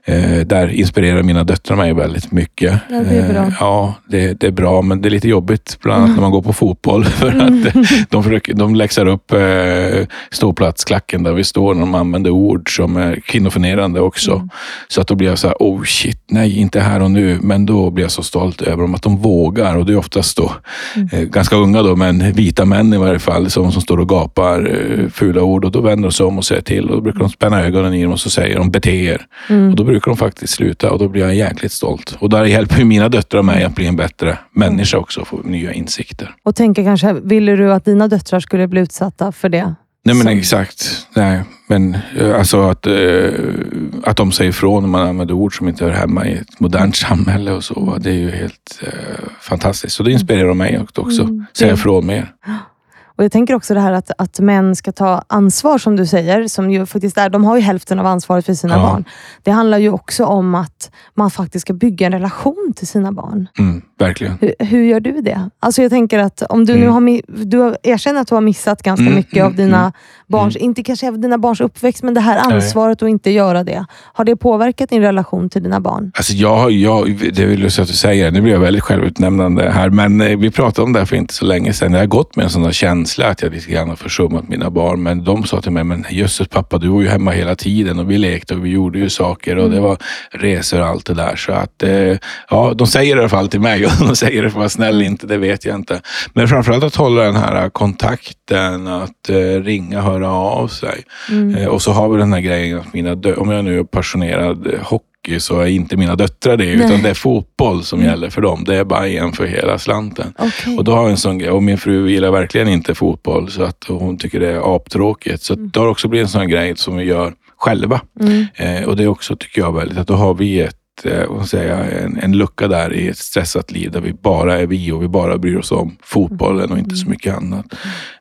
eh, där inspirerar mina döttrar mig väldigt mycket. Ja, det är bra. Eh, ja, det, det är bra. Men det är lite jobbigt bland annat när man går på fotboll. För att de, försöker, de läxar upp eh, ståplatsklacken där vi står när de använder ord som är kvinnoförnedrande också. Så att då blir jag så här, oh shit, nej, inte här och nu. Men då blir jag så stolt över dem att de vågar. Och det är oftast då eh, ganska unga då, men vita män i varje fall, som, som står och gapar eh, fula ord. Och då vänder de sig om och säger till. Och då brukar de spänna ögonen i dem och så säger de bete er. Och då brukar de faktiskt sluta och då blir jag jäkligt stolt. Och där hjälper mina döttrar mig att bli en bättre människa också och få nya insikter. Och tänka kanske, ville du att dina döttrar skulle bli utsatta för det? Nej men exakt. Nej, men eh, alltså att, eh, att de säger ifrån när man använder ord som inte hör hemma i ett modernt samhälle och så. Det är ju helt eh, fantastiskt. Så det inspirerar mig också säga ifrån mer. Och Jag tänker också det här att, att män ska ta ansvar, som du säger. Som ju faktiskt är, de har ju hälften av ansvaret för sina Ja. barn. Det handlar ju också om att man faktiskt ska bygga en relation till sina barn. Mm, verkligen. Hur, hur gör du det? Alltså jag tänker att om du nu Mm. har, mi- du har erkänner att du har missat ganska Mm, mycket av mm, dina mm, barns, inte kanske av dina barns uppväxt, men det här ansvaret att inte göra det. Har det påverkat din relation till dina barn? Alltså jag, har- jag, det är lustigt att du säger. Nu blir jag väldigt självutnämnande här. Men eh, vi pratade om det här för inte så länge sedan. Jag har gått med en sån där känsla att jag lite grann har försummat mina barn. Men de sa till mig, men jösses pappa, du var ju hemma hela tiden och vi lekte och vi gjorde ju saker och det var resor och allt det där. Så att, eh, ja, de säger det i alla fall till mig. Och de säger det för att vara snäll inte, det vet jag inte. Men framförallt att hålla den här kontakten, att eh, ringa, höra av sig. Eh, och så har vi den här grejen att mina om jag nu är passionerad eh, hockey så är inte mina döttrar det, utan Nej. det är fotboll som gäller för dem. Det är Bajen för hela slanten. Okej. Och då har en sån grej, och min fru gillar verkligen inte fotboll, så att hon tycker det är aptråkigt. Så att det har också blivit en sån grej som vi gör själva. Mm. Eh, och det är också, tycker jag, väldigt att då har vi ett eh, vad jag en, en lucka där i ett stressat liv där vi bara är vi och vi bara bryr oss om fotbollen och inte så mycket annat.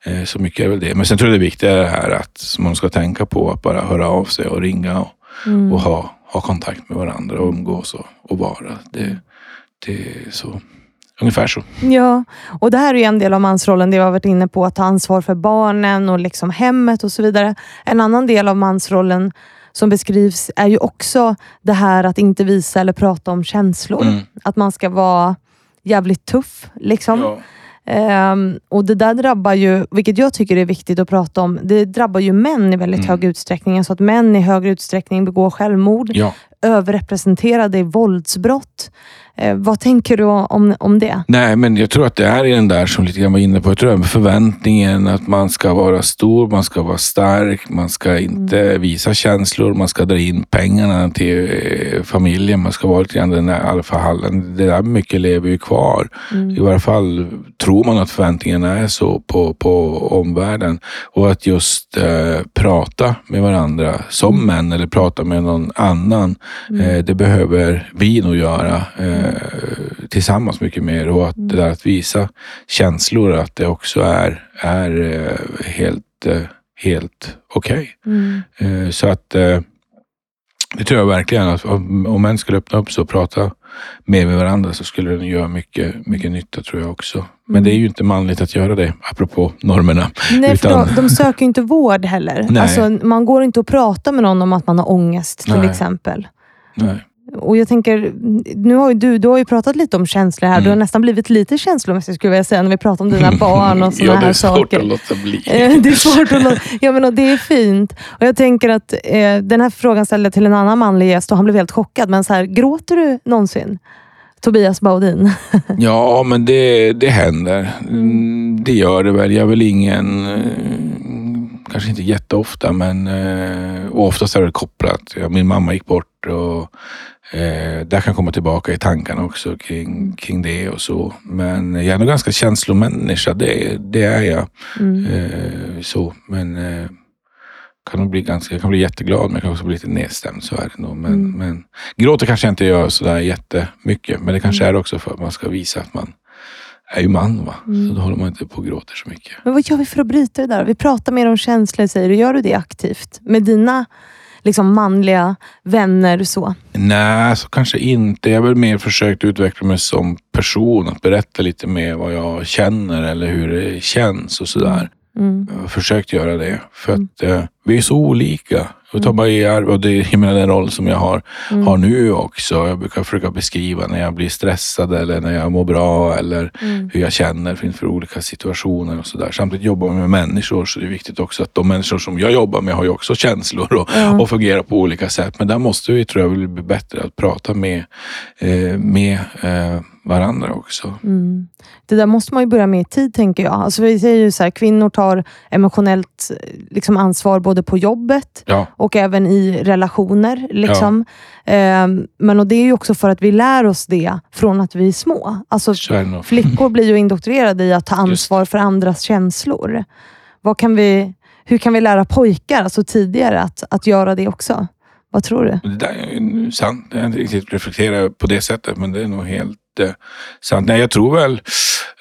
Eh, så mycket är väl det. Men sen tror jag det viktiga är det här att man ska tänka på att bara höra av sig och ringa och, Mm. och ha, ha kontakt med varandra och umgås och, och vara. Det, det är så. Ungefär så. Ja, och det här är ju en del av mansrollen, det vi har varit inne på, att ta ansvar för barnen och liksom hemmet och så vidare. En annan del av mansrollen som beskrivs är ju också det här att inte visa eller prata om känslor. Mm. Att man ska vara jävligt tuff. Liksom. Ja. Ehm, och Det där drabbar ju, vilket jag tycker är viktigt att prata om, det drabbar ju män i väldigt Mm. hög utsträckning. Alltså att män i högre utsträckning begår självmord, ja. överrepresenterade i våldsbrott. Eh, vad tänker du om, om det? Nej, men jag tror att det är den där som lite grann var inne på. Jag tror att förväntningen att man ska vara stor, man ska vara stark, man ska inte visa känslor, man ska dra in pengarna till eh, familjen, man ska vara lite grann den där alfahallen. Det där mycket lever ju kvar. I varje fall tror man att förväntningarna är så på, på omvärlden. Och att just eh, prata med varandra som män eller prata med någon annan. Eh, det behöver vi nog göra eh, tillsammans mycket mer. Och att det där att visa känslor, att det också är, är eh, helt, eh, helt okej. Mm. Eh, Så att det tror jag verkligen att om, män skulle öppna upp sig och prata mer med varandra så skulle det göra mycket, mycket nytta tror jag också. Men det är ju inte manligt att göra det, apropå normerna. Nej, för Utan- de, de söker ju inte vård heller. Nej. Alltså, man går inte och pratar med någon om att man har ångest till Nej. exempel. Nej. Och jag tänker, nu har ju du, du har ju pratat lite om känslor här. Du har Mm. nästan blivit lite känslomässig skulle jag säga, när vi pratar om dina barn och sådana ja, det är här svårt saker. att låta bli. Det är svårt att låta... Ja, men och det är fint. Och Jag tänker att eh, den här frågan ställde jag till en annan manlig gäst och han blev helt chockad. Men så här, gråter du någonsin? Tobias Baudin. Ja, men det, det händer. Mm, Det gör det väl. Jag är väl ingen, eh, kanske inte jätteofta, men eh, oftast är det kopplat. Min mamma gick bort och eh, där kan komma tillbaka i tankarna också kring, kring det och så. Men jag är nog ganska känslomänniska, det, det är jag. Mm. Eh, så, men eh, kan nog bli ganska, jag kan bli jätteglad men jag kan också bli lite nedstämd. Så är det nog. Men, Mm. men gråter kanske jag inte gör sådär jättemycket. Men det kanske är också för att man ska visa att man är ju man. Va? Mm. Så då håller man inte på och gråter så mycket. Men vad gör vi för att bryta det där? Vi pratar mer om känslor säger du. Gör du det aktivt? Med dina liksom, manliga vänner? så? Nej, så kanske inte. Jag har väl mer försökt utveckla mig som person. Att berätta lite mer vad jag känner eller hur det känns och sådär. Mm. Jag har försökt göra det. För att eh, vi är så olika. Jag tar bara i arv och det är jag menar, den roll som jag har, Mm. har nu också. Jag brukar försöka beskriva när jag blir stressad eller när jag mår bra eller Mm. hur jag känner inför olika situationer och sådär. Samtidigt jobbar man med människor så det är viktigt också att de människor som jag jobbar med har ju också känslor och, Ja. och fungerar på olika sätt. Men där måste vi, tror jag, bli bättre att prata med, eh, med eh, varandra också. Mm. Det där måste man ju börja med i tid, tänker jag. Alltså, vi säger ju så här, kvinnor tar emotionellt eh, liksom, ansvar både på jobbet Ja, och även i relationer. Liksom. Ehm, men och Det är ju också för att vi lär oss det från att vi är små. Alltså, flickor blir ju indoktrerade i att ta ansvar för andras känslor. Vad kan vi, hur kan vi lära pojkar alltså tidigare att, att göra det också? Vad tror du? Det där är sant. Jag har inte riktigt reflekterat på det sättet, men det är nog helt eh, sant. Nej, jag tror väl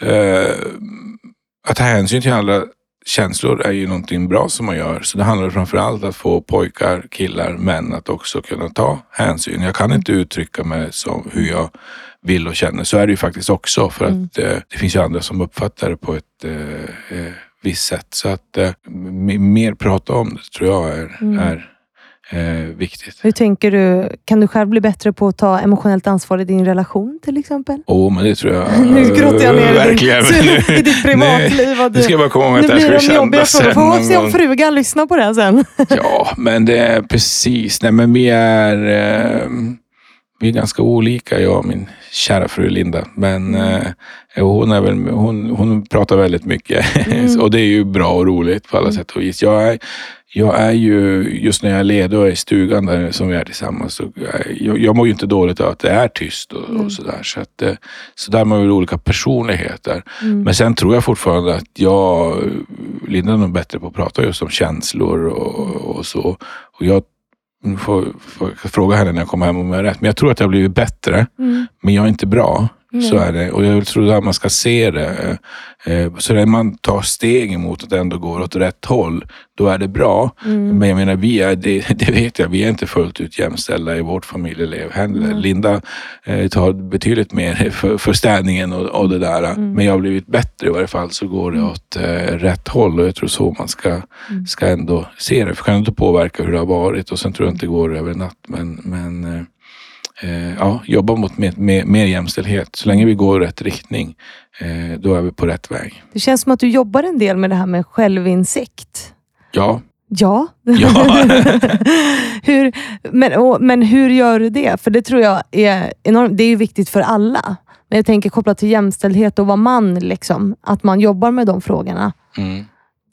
eh, att ta hänsyn till andra, känslor är ju någonting bra som man gör. Så det handlar framförallt att få pojkar, killar, män att också kunna ta hänsyn. Jag kan inte uttrycka mig som hur jag vill och känner. Så är det ju faktiskt också. För att Mm. eh, det finns ju andra som uppfattar det på ett eh, eh, visst sätt. Så att eh, mer prata om det tror jag är, Mm. är eh, viktigt. Hur tänker du? Kan du själv bli bättre på att ta emotionellt ansvar i din relation till exempel? Åh, men det tror jag. Nu grottar jag ner din, Verkligen. Men i ditt privatliv. Nu ska jag bara komma ihåg att det här jobbiga kännas frågor. sen Får se om frugan lyssnar på det här sen. Ja, men det är precis. Nej, men vi är, eh, vi är ganska olika, jag och min kära fru Linda. Men Mm. eh, hon, är väl, hon, hon pratar väldigt mycket Mm. och det är ju bra och roligt på alla Mm. sätt och vis. Jag är, jag är ju, just när jag är ledig och är i stugan där som vi är tillsammans, så jag, jag mår ju inte dåligt av att det är tyst och, Mm. och sådär. Så, att, eh, så där har man väl olika personligheter. Mm. Men sen tror jag fortfarande att jag, Linda är nog bättre på att prata just om känslor och, och så. Och jag får, får fråga henne när jag kommer hem om jag är rätt. Men jag tror att jag har blivit bättre. Mm. Men jag är inte bra. Så är det. Och jag tror att man ska se det. Eh, Så när man tar steg emot att det ändå går åt rätt håll, då är det bra. Mm. Men jag menar, vi är, det, det vet jag, vi är inte fullt ut jämställda i vårt familjeliv heller. Mm. Linda eh, tar betydligt mer för, för städningen och, och det där. Mm. Men jag har blivit bättre i varje fall, så går det Mm. åt eh, rätt håll och jag tror så man ska, Mm. ska ändå se det. För kan inte påverka hur det har varit och sen tror jag inte det går över en natt. Men, men eh, ja, jobba mot mer, mer, mer jämställdhet. Så länge vi går i rätt riktning, eh, då är vi på rätt väg. Det känns som att du jobbar en del med det här med självinsikt. Ja, Ja. Ja. hur, men, och, men hur gör du det? För det tror jag är enormt. Det är ju viktigt för alla. Men jag tänker kopplat till jämställdhet och vara man. Liksom, att man jobbar med de frågorna. mm.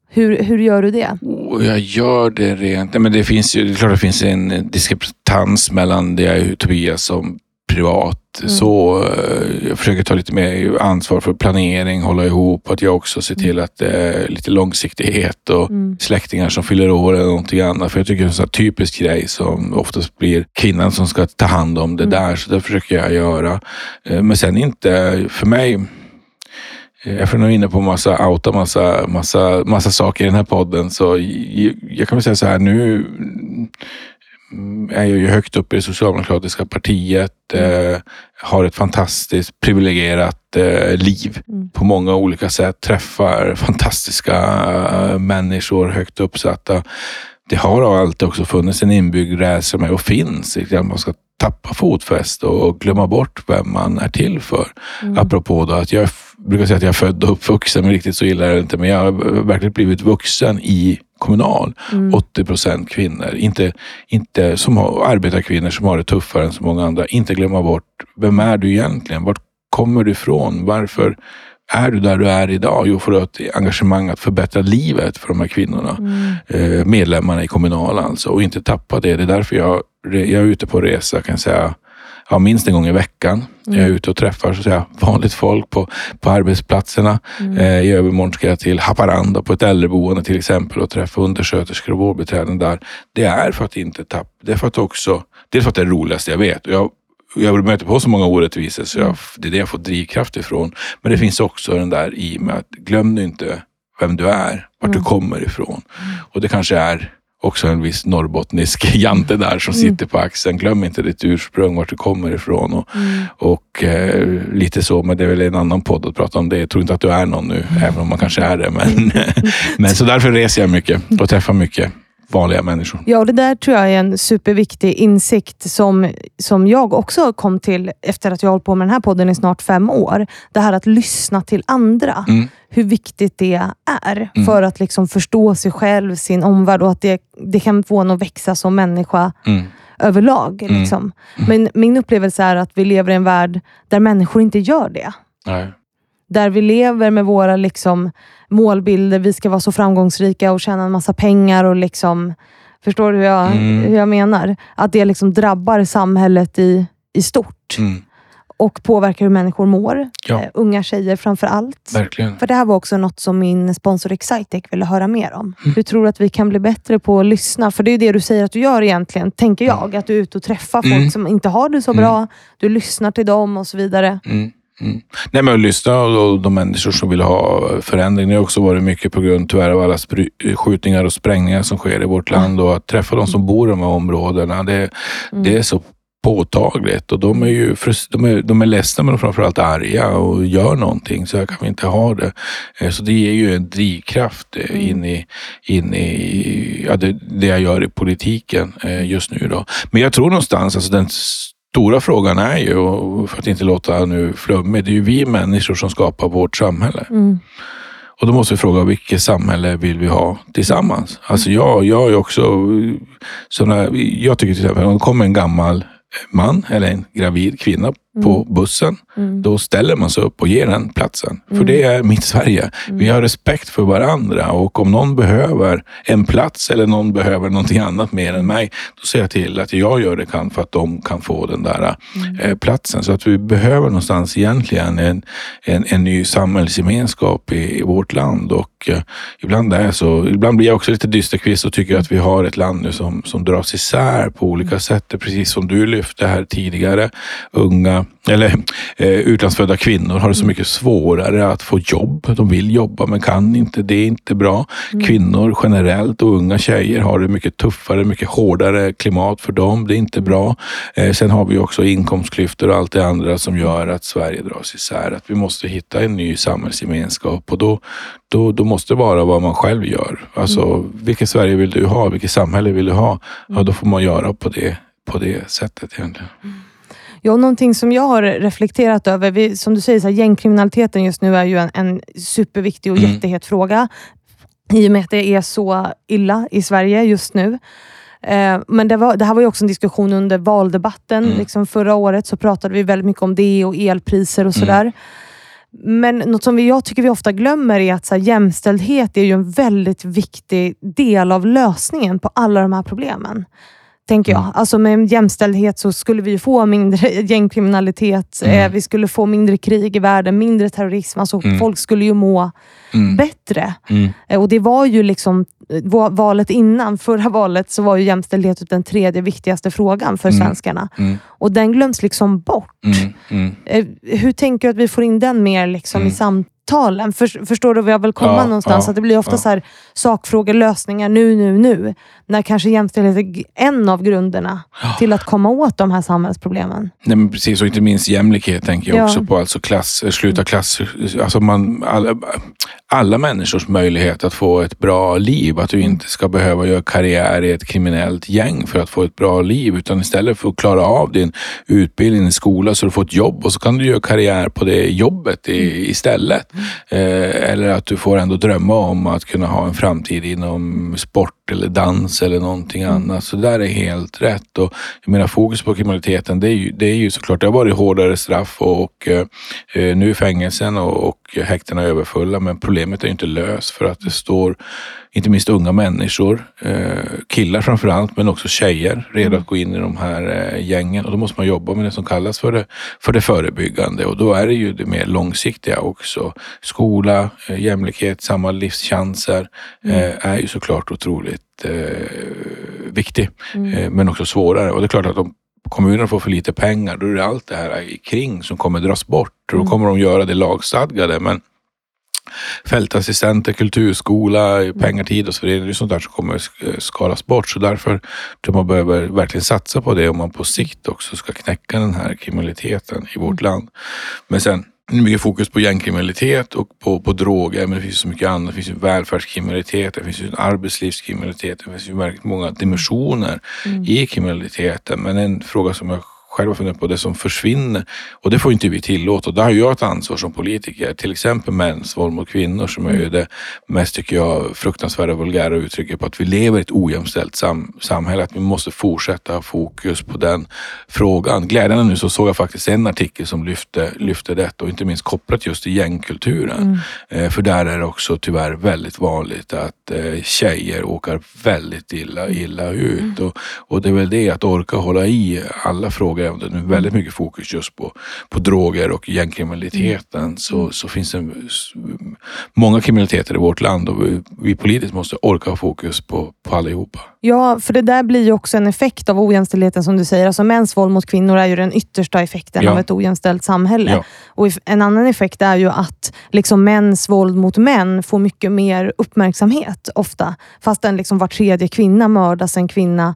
Hur, hur gör du det? Och jag gör det rent... Nej, men det finns ju, det är klart det finns en diskrepans mellan det jag är Tobias som privat. Mm. Så eh, jag försöker ta lite mer ansvar för planering, hålla ihop. Att jag också ser till att det är lite långsiktighet och Mm. släktingar som fyller år eller någonting annat. För jag tycker det är en sån typisk grej som oftast blir kvinnan som ska ta hand om det Mm. där. Så det försöker jag göra. Eh, Men sen inte, för mig, eh, jag är nog inne på massa outa massa, massa, massa saker i den här podden. Så jag, jag kan väl säga så här nu mm, är jag ju högt upp i det socialdemokratiska partiet. Eh, har ett fantastiskt privilegierat eh, liv Mm. på många olika sätt. Träffar fantastiska eh, människor högt uppsatta. Det har alltid också funnits en inbyggd rädsla och finns. Att man ska tappa fotfäste och glömma bort vem man är till för. Mm. Apropå då att jag brukar säga att jag är född och uppvuxen, men riktigt så illa är det inte. Men jag har verkligen blivit vuxen i Kommunal. Mm. 80 procent kvinnor. Inte, inte som har, arbetarkvinnor som har det tuffare än så många andra. Inte glömma bort, vem är du egentligen? Vart kommer du ifrån? Varför är du där du är idag? Jo, för att engagemang att förbättra livet för de här kvinnorna. Mm. Eh, medlemmarna i Kommunal alltså. Och inte tappa det. Det är därför jag, jag är ute på resa, kan jag säga, ja, minst en gång i veckan. Mm. Jag är ute och träffar så att säga, vanligt folk på, på arbetsplatserna. Mm. Eh, I övermorgon ska jag till Haparanda på ett äldreboende till exempel och träffa undersköterskor och vårdbiträden där. Det är för att inte tappa, det är för att också, dels för att det är det roligaste jag vet. Jag, jag möter på så många orättvisor så jag, det är det jag får drivkraft ifrån. Men det finns också den där i med att glöm nu inte vem du är, vart du Mm. kommer ifrån. Och det kanske är också en viss norrbottnisk jante där som Mm. sitter på axeln. Glöm inte ditt ursprung, vart du kommer ifrån. Och, Mm. och eh, lite så, men det är väl en annan podd att prata om det. Jag tror inte att du är någon nu, även om man kanske är det. Men, men så därför reser jag mycket och träffar mycket vanliga människor. Ja, och det där tror jag är en superviktig insikt som, som jag också kom till efter att jag hållit på med den här podden i snart fem år. Det här att lyssna till andra. Mm. Hur viktigt det är Mm. för att liksom förstå sig själv, sin omvärld och att det, det kan få en att växa som människa Mm. överlag. Mm. Liksom. Men min upplevelse är att vi lever i en värld där människor inte gör det. Nej. Där vi lever med våra liksom, målbilder. Vi ska vara så framgångsrika och tjäna en massa pengar. och liksom, Förstår du hur jag, Mm. hur jag menar? Att det liksom drabbar samhället i, i stort Mm. och påverkar hur människor mår. Ja. Eh, unga tjejer framför allt. Verkligen. För det här var också något som min sponsor Excitec ville höra mer om. Mm. Hur tror du att vi kan bli bättre på att lyssna? För det är det du säger att du gör egentligen, tänker jag. Att du är ute och träffar folk Mm. som inte har det så Mm. bra. Du lyssnar till dem och så vidare. Mm. Nej, men lyssna på de människor som vill ha förändring. Det har också varit mycket på grund tyvärr av alla skjutningar och sprängningar som sker i vårt land. Och att träffa de som bor i de här områdena, det, mm. det är så påtagligt och de är ju de är, de är ledsna men framförallt arga och gör någonting. Så här kan vi inte ha det. Eh, så det ger ju en drivkraft eh, mm. in i, in i ja, det, det jag gör i politiken eh, just nu. Då. Men jag tror någonstans, alltså den stora frågan är ju, för att inte låta nu flummig, det är ju vi människor som skapar vårt samhälle. Mm. Och då måste vi fråga vilket samhälle vill vi ha tillsammans? Alltså jag, jag är också såna, jag tycker till exempel om det kommer en gammal man eller en gravid kvinna på mm. bussen, mm. då ställer man sig upp och ger den platsen. För mm. det är mitt Sverige. Vi mm. har respekt för varandra och om någon behöver en plats eller någon behöver någonting annat mer än mig, då ser jag till att jag gör det kan för att de kan få den där mm. eh, platsen. Så att vi behöver någonstans egentligen en, en, en ny samhällsgemenskap i, i vårt land och eh, ibland är så. Ibland blir jag också lite dysterkvist och tycker att vi har ett land nu som, som dras isär på olika sätt. Precis som du lyfte här tidigare. Unga eller eh, utlandsfödda kvinnor har det så mm. mycket svårare att få jobb. De vill jobba men kan inte. Det är inte bra. Mm. Kvinnor generellt och unga tjejer har det mycket tuffare, mycket hårdare klimat för dem. Det är inte bra. Eh, sen har vi också inkomstklyftor och allt det andra som gör att Sverige dras isär. Att vi måste hitta en ny samhällsgemenskap och då, då, då måste det vara vad man själv gör. Alltså, mm. vilket Sverige vill du ha? Vilket samhälle vill du ha? Ja, då får man göra på det, på det sättet egentligen. Mm. Ja, någonting som jag har reflekterat över, vi, som du säger, så här, gängkriminaliteten just nu är ju en, en superviktig och mm. jättehet fråga. I och med att det är så illa i Sverige just nu. Eh, men det, var, det, här var ju också en diskussion under valdebatten. Mm. Liksom förra året så pratade vi väldigt mycket om det och elpriser och sådär. Mm. Men något som jag tycker vi ofta glömmer är att så här, jämställdhet är ju en väldigt viktig del av lösningen på alla de här problemen tänker jag. Mm. Alltså med jämställdhet så skulle vi få mindre gängkriminalitet, mm. eh, vi skulle få mindre krig i världen, mindre terrorism. Alltså mm. Folk skulle ju må mm. bättre. Mm. Eh, och Det var ju liksom eh, valet innan, förra valet, så var ju jämställdhet den tredje viktigaste frågan för mm. svenskarna. Och den glöms liksom bort. Hur tänker du att vi får in den mer liksom i samtalet? Talen. För, förstår du vad jag vill komma ja, någonstans? Ja, att det blir ofta ja. så här, sakfrågor, lösningar nu, nu, nu. När kanske jämställdhet är en av grunderna till att komma åt de här samhällsproblemen. Nej, men precis, och inte minst jämlikhet tänker jag också på. Alltså klass, sluta klass, alltså man, alla, alla människors möjlighet att få ett bra liv. Att du inte ska behöva göra karriär i ett kriminellt gäng för att få ett bra liv. Utan istället för att klara av din utbildning i skola så du får ett jobb och så kan du göra karriär på det jobbet i, istället. Eh, eller att du får ändå drömma om att kunna ha en framtid inom sport eller dans eller någonting mm. annat. Så det där är helt rätt. Och jag menar, fokus på kriminaliteten, det är ju, det är ju såklart, det har varit hårdare straff och, och eh, nu är fängelsen och, och häktena överfulla. Men problemet är inte löst för att det står inte minst unga människor, eh, killar framför allt, men också tjejer, redo mm. att gå in i de här eh, gängen. Och då måste man jobba med det som kallas för det, för det förebyggande. Och då är det ju det mer långsiktiga också. Skola, eh, jämlikhet, samma livschanser mm. är ju såklart otroligt viktig, mm. men också svårare. Och det är klart att om kommunerna får för lite pengar, då är det allt det här kring som kommer dras bort. Då mm. kommer de göra det lagstadgade. Men fältassistenter, kulturskola, pengar till idrottsföreningar. Det är sånt där som kommer skalas bort. Så därför tror jag man behöver verkligen satsa på det om man på sikt också ska knäcka den här kriminaliteten i vårt land. Men sen mycket fokus på gängkriminalitet och på, på droger, men det finns så mycket annat. Det finns ju välfärdskriminalitet, det finns ju arbetslivskriminalitet, det finns ju väldigt många dimensioner mm. i kriminaliteten. Men en fråga som jag själva funderat på det som försvinner. Och det får inte vi tillåta. Och där har jag ett ansvar som politiker. Till exempel mäns våld mot kvinnor som är ju det mest, tycker jag, fruktansvärda vulgära uttrycket på att vi lever i ett ojämställt sam samhälle. Att vi måste fortsätta ha fokus på den frågan. Glädjande nu så såg jag faktiskt en artikel som lyfte, lyfte detta och inte minst kopplat just till gängkulturen. Mm. Eh, för där är det också tyvärr väldigt vanligt att eh, tjejer åker väldigt illa, illa ut. Mm. Och, och det är väl det att orka hålla i alla frågor det nu, väldigt mycket fokus just på, på droger och gängkriminaliteten Mm. så, så finns det många kriminaliteter i vårt land och vi, vi politiskt måste orka ha fokus på, på allihopa. Ja, för det där blir ju också en effekt av ojämställdheten som du säger. Alltså mäns våld mot kvinnor är ju den yttersta effekten Ja. av ett ojämställt samhälle. Ja. Och En annan effekt är ju att liksom mäns våld mot män får mycket mer uppmärksamhet ofta. Fastän liksom var tredje kvinna mördas en kvinna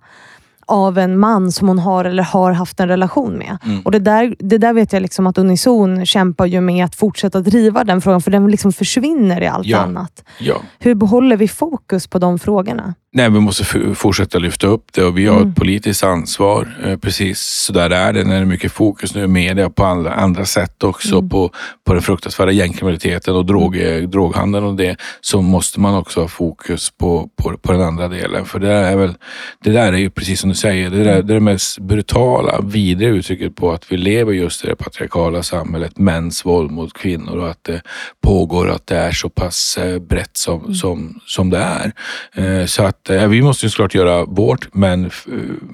av en man som hon har eller har haft en relation med. Mm. Och det där, det där vet jag liksom att Unison kämpar ju med att fortsätta driva den frågan, för den liksom försvinner i allt Ja. annat. Ja. Hur behåller vi fokus på de frågorna? Nej, vi måste fortsätta lyfta upp det och vi har Mm. ett politiskt ansvar. Eh, precis så där är det när det är mycket fokus nu i media på andra, andra sätt också Mm. på, på den fruktansvärda gängkriminaliteten och drog, droghandeln och det. Så måste man också ha fokus på, på, på den andra delen. För det där är väl, det där är ju precis som du säger, det, där, det är det mest brutala, vidriga uttrycket på att vi lever just i det patriarkala samhället, mäns våld mot kvinnor och att det pågår, att det är så pass eh, brett som, som, som det är. Eh, Så att eh, vi måste ju såklart göra vårt, men f-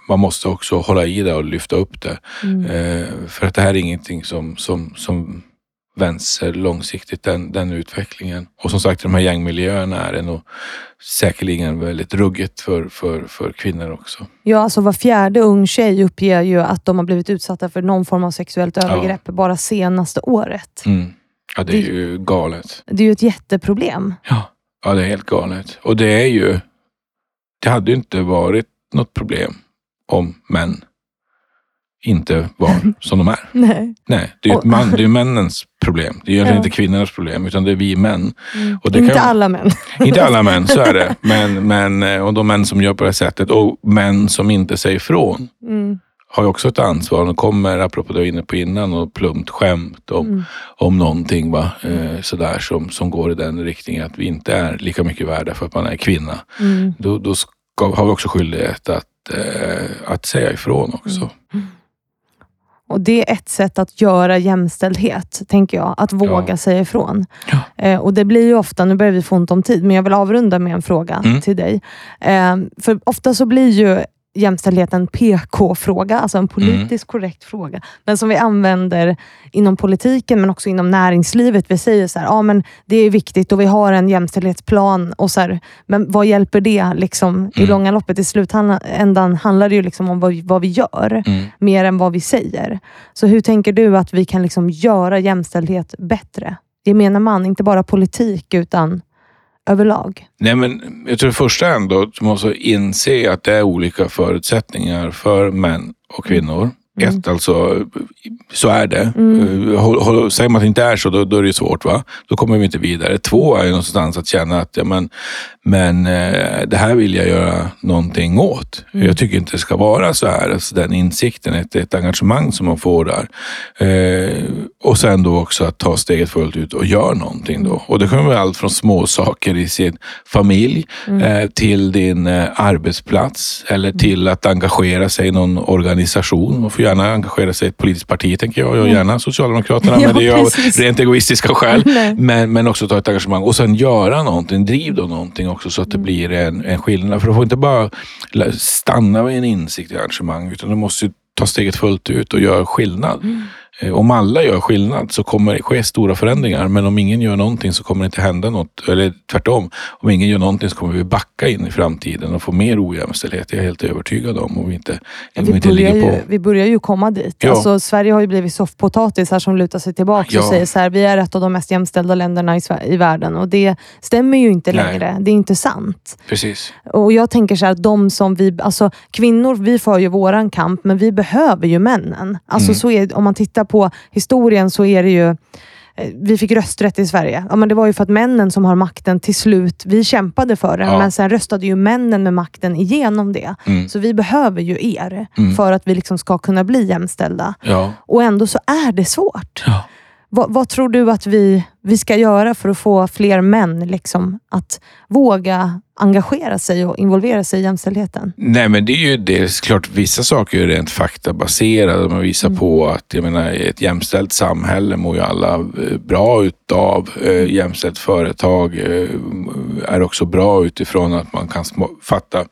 man måste också hålla i det och lyfta upp det. Eh, För att det här är ingenting som, som, som vänds eh, långsiktigt, den, den utvecklingen. Och som sagt, de här gängmiljöerna är det nog säkerligen väldigt ruggigt för, för, för kvinnor också. Ja, alltså var fjärde ung tjej uppger ju att de har blivit utsatta för någon form av sexuellt övergrepp bara senaste året. Mm. Ja, det är Det- ju galet. Det är ju ett jätteproblem. Ja. ja, det är helt galet. Och det är ju, det hade ju inte varit något problem om män inte var som de är. Nej. Nej, det är ju Och- man, det är männens problem. Det är egentligen Ja. inte kvinnornas problem, utan det är vi män. Och det Inte kan- alla män. Inte alla män, så är det. Men, men, eh, och de män som gör på det här sättet och män som inte säger ifrån Mm. Har ju också ett ansvar. De kommer, apropå det jag var inne på innan, och plumpt skämt om, Mm. om någonting va? Eh, sådär som, som går i den riktningen att vi inte är lika mycket värda för att man är kvinna. Mm. Då, då ska, har vi också skyldighet att, eh, att säga ifrån också. Och Det är ett sätt att göra jämställdhet, tänker jag. Att våga Ja. säga ifrån. Ja. Eh, och Det blir ju ofta, nu börjar vi få ont om tid, men jag vill avrunda med en fråga Mm. till dig. Eh, för ofta så blir ju jämställdhet en PK-fråga, alltså en politiskt korrekt fråga. Men som vi använder inom politiken, men också inom näringslivet. Vi säger så här, ja men det är viktigt och vi har en jämställdhetsplan. Och så här, men vad hjälper det liksom, i Mm. långa loppet? I slutändan handlar det ju liksom om vad vi, vad vi gör Mm. mer än vad vi säger. Så hur tänker du att vi kan liksom göra jämställdhet bättre? Gemene man, inte bara politik utan överlag. Nej, men jag tror det första ändå måste inse att det är olika förutsättningar för män och kvinnor. Mm. Ett, alltså, så är det. Mm. Eh, håll- håll- Säger man att det inte är så, då, då är det svårt. va? Då kommer vi inte vidare. Två är ju någonstans att känna att ja, men, men eh, det här vill jag göra någonting åt. Mm. Jag tycker inte det ska vara så här. Alltså, den insikten, ett, ett engagemang som man får där. Eh, och sen då också att ta steget fullt ut och göra någonting. Då. Och det vara allt från små saker i sin familj eh, till din eh, arbetsplats eller till att engagera sig i någon organisation. Man får gärna engagera sig i ett politiskt parti, tänker jag. Jag gärna Socialdemokraterna, Ja, men det är av rent egoistiska skäl. Men, men också ta ett engagemang och sen göra någonting. Driv då någonting också så att det blir en, en skillnad. För du får inte bara stanna vid en insikt i engagemang, utan du måste ta steget fullt ut och göra skillnad. Eh, Om alla gör skillnad så kommer det ske stora förändringar. Men om ingen gör någonting så kommer det inte hända något. Eller tvärtom. Om ingen gör någonting så kommer vi backa in i framtiden och få mer ojämställdhet. Det är jag helt övertygad om. Om vi inte, om vi inte börjar, ligger ju, på. vi börjar ju komma dit. Ja. Alltså, Sverige har ju blivit soffpotatisar som lutar sig tillbaka Ja. och säger så här, vi är ett av de mest jämställda länderna i, i världen. Och Det stämmer ju inte Nej. längre. Det är inte sant. Precis. Och Jag tänker så här, att de som vi, alltså kvinnor, vi för ju våran kamp, men vi behöver ju männen. Alltså Mm. så är, om man tittar på historien så är det ju eh, vi fick rösträtt i Sverige. Ja, men det var ju för att männen som har makten till slut, vi kämpade för den, Ja. men sen röstade ju männen med makten igenom det. Mm. Så vi behöver ju er Mm. för att vi liksom ska kunna bli jämställda. Ja. Och ändå så är det svårt. Ja. Vad, vad tror du att vi, vi ska göra för att få fler män liksom, att våga engagera sig och involvera sig i jämställdheten? Nej, men det är ju är klart, vissa saker är rent faktabaserade. Man visar Mm. på att jag menar, ett jämställt samhälle mår ju alla eh, bra utav. Eh, jämställt företag eh, är också bra utifrån att man kan fatta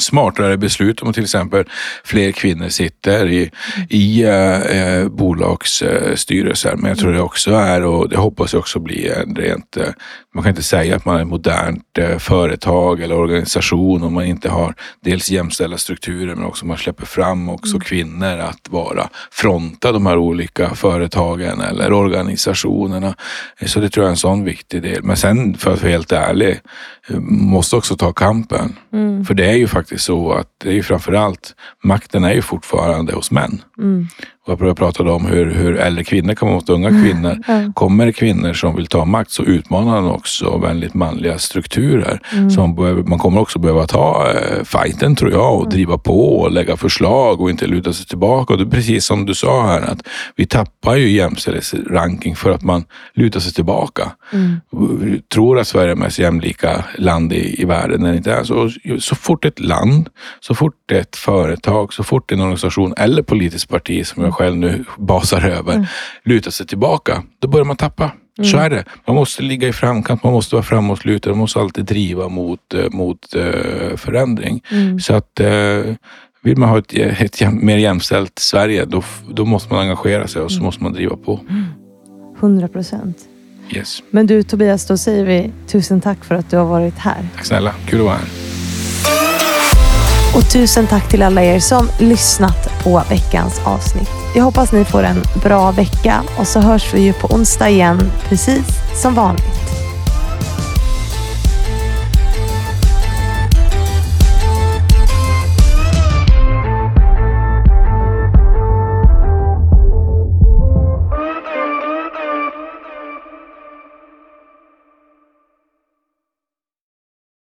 smartare beslut om till exempel fler kvinnor sitter i, i eh, bolagsstyrelser. Men jag tror det också är, och det hoppas jag också blir en rent, eh, man kan inte säga att man är ett modernt eh, företag eller organisation om man inte har dels jämställda strukturer men också man släpper fram också mm. kvinnor att vara fronta de här olika företagen eller organisationerna. Så det tror jag är en sån viktig del. Men sen för att vara helt ärlig, måste också ta kampen. Mm. För det är ju faktiskt så att det är ju framförallt, makten är ju fortfarande hos män. Mm. Jag pratade om hur, hur äldre kvinnor kommer mot unga mm. kvinnor. Mm. Kommer kvinnor som vill ta makt så utmanar man också väldigt manliga strukturer. Mm. Så man, behöver, man kommer också behöva ta eh, fighten tror jag och mm. driva på och lägga förslag och inte luta sig tillbaka. Och det är precis som du sa här att vi tappar ju jämställdhetsranking för att man lutar sig tillbaka. Mm. Tror att Sverige är mest jämlika land i, i världen när det inte är så. Så fort ett land, så fort ett företag, så fort en organisation eller politiskt parti som jag själv nu basar över, mm. lutar sig tillbaka, då börjar man tappa. Mm. Så är det. Man måste ligga i framkant, man måste vara framåtlutad, man måste alltid driva mot, eh, mot uh, förändring. Mm. Så att uh, vill man ha ett, ett mer jämställt Sverige, då, då måste man engagera sig och så mm. måste man driva på. 100 procent. Yes. Men du Tobias, då säger vi tusen tack för att du har varit här. Tack snälla, kul att vara här. Och tusen tack till alla er som lyssnat på veckans avsnitt. Jag hoppas ni får en bra vecka och så hörs vi ju på onsdag igen, precis som vanligt.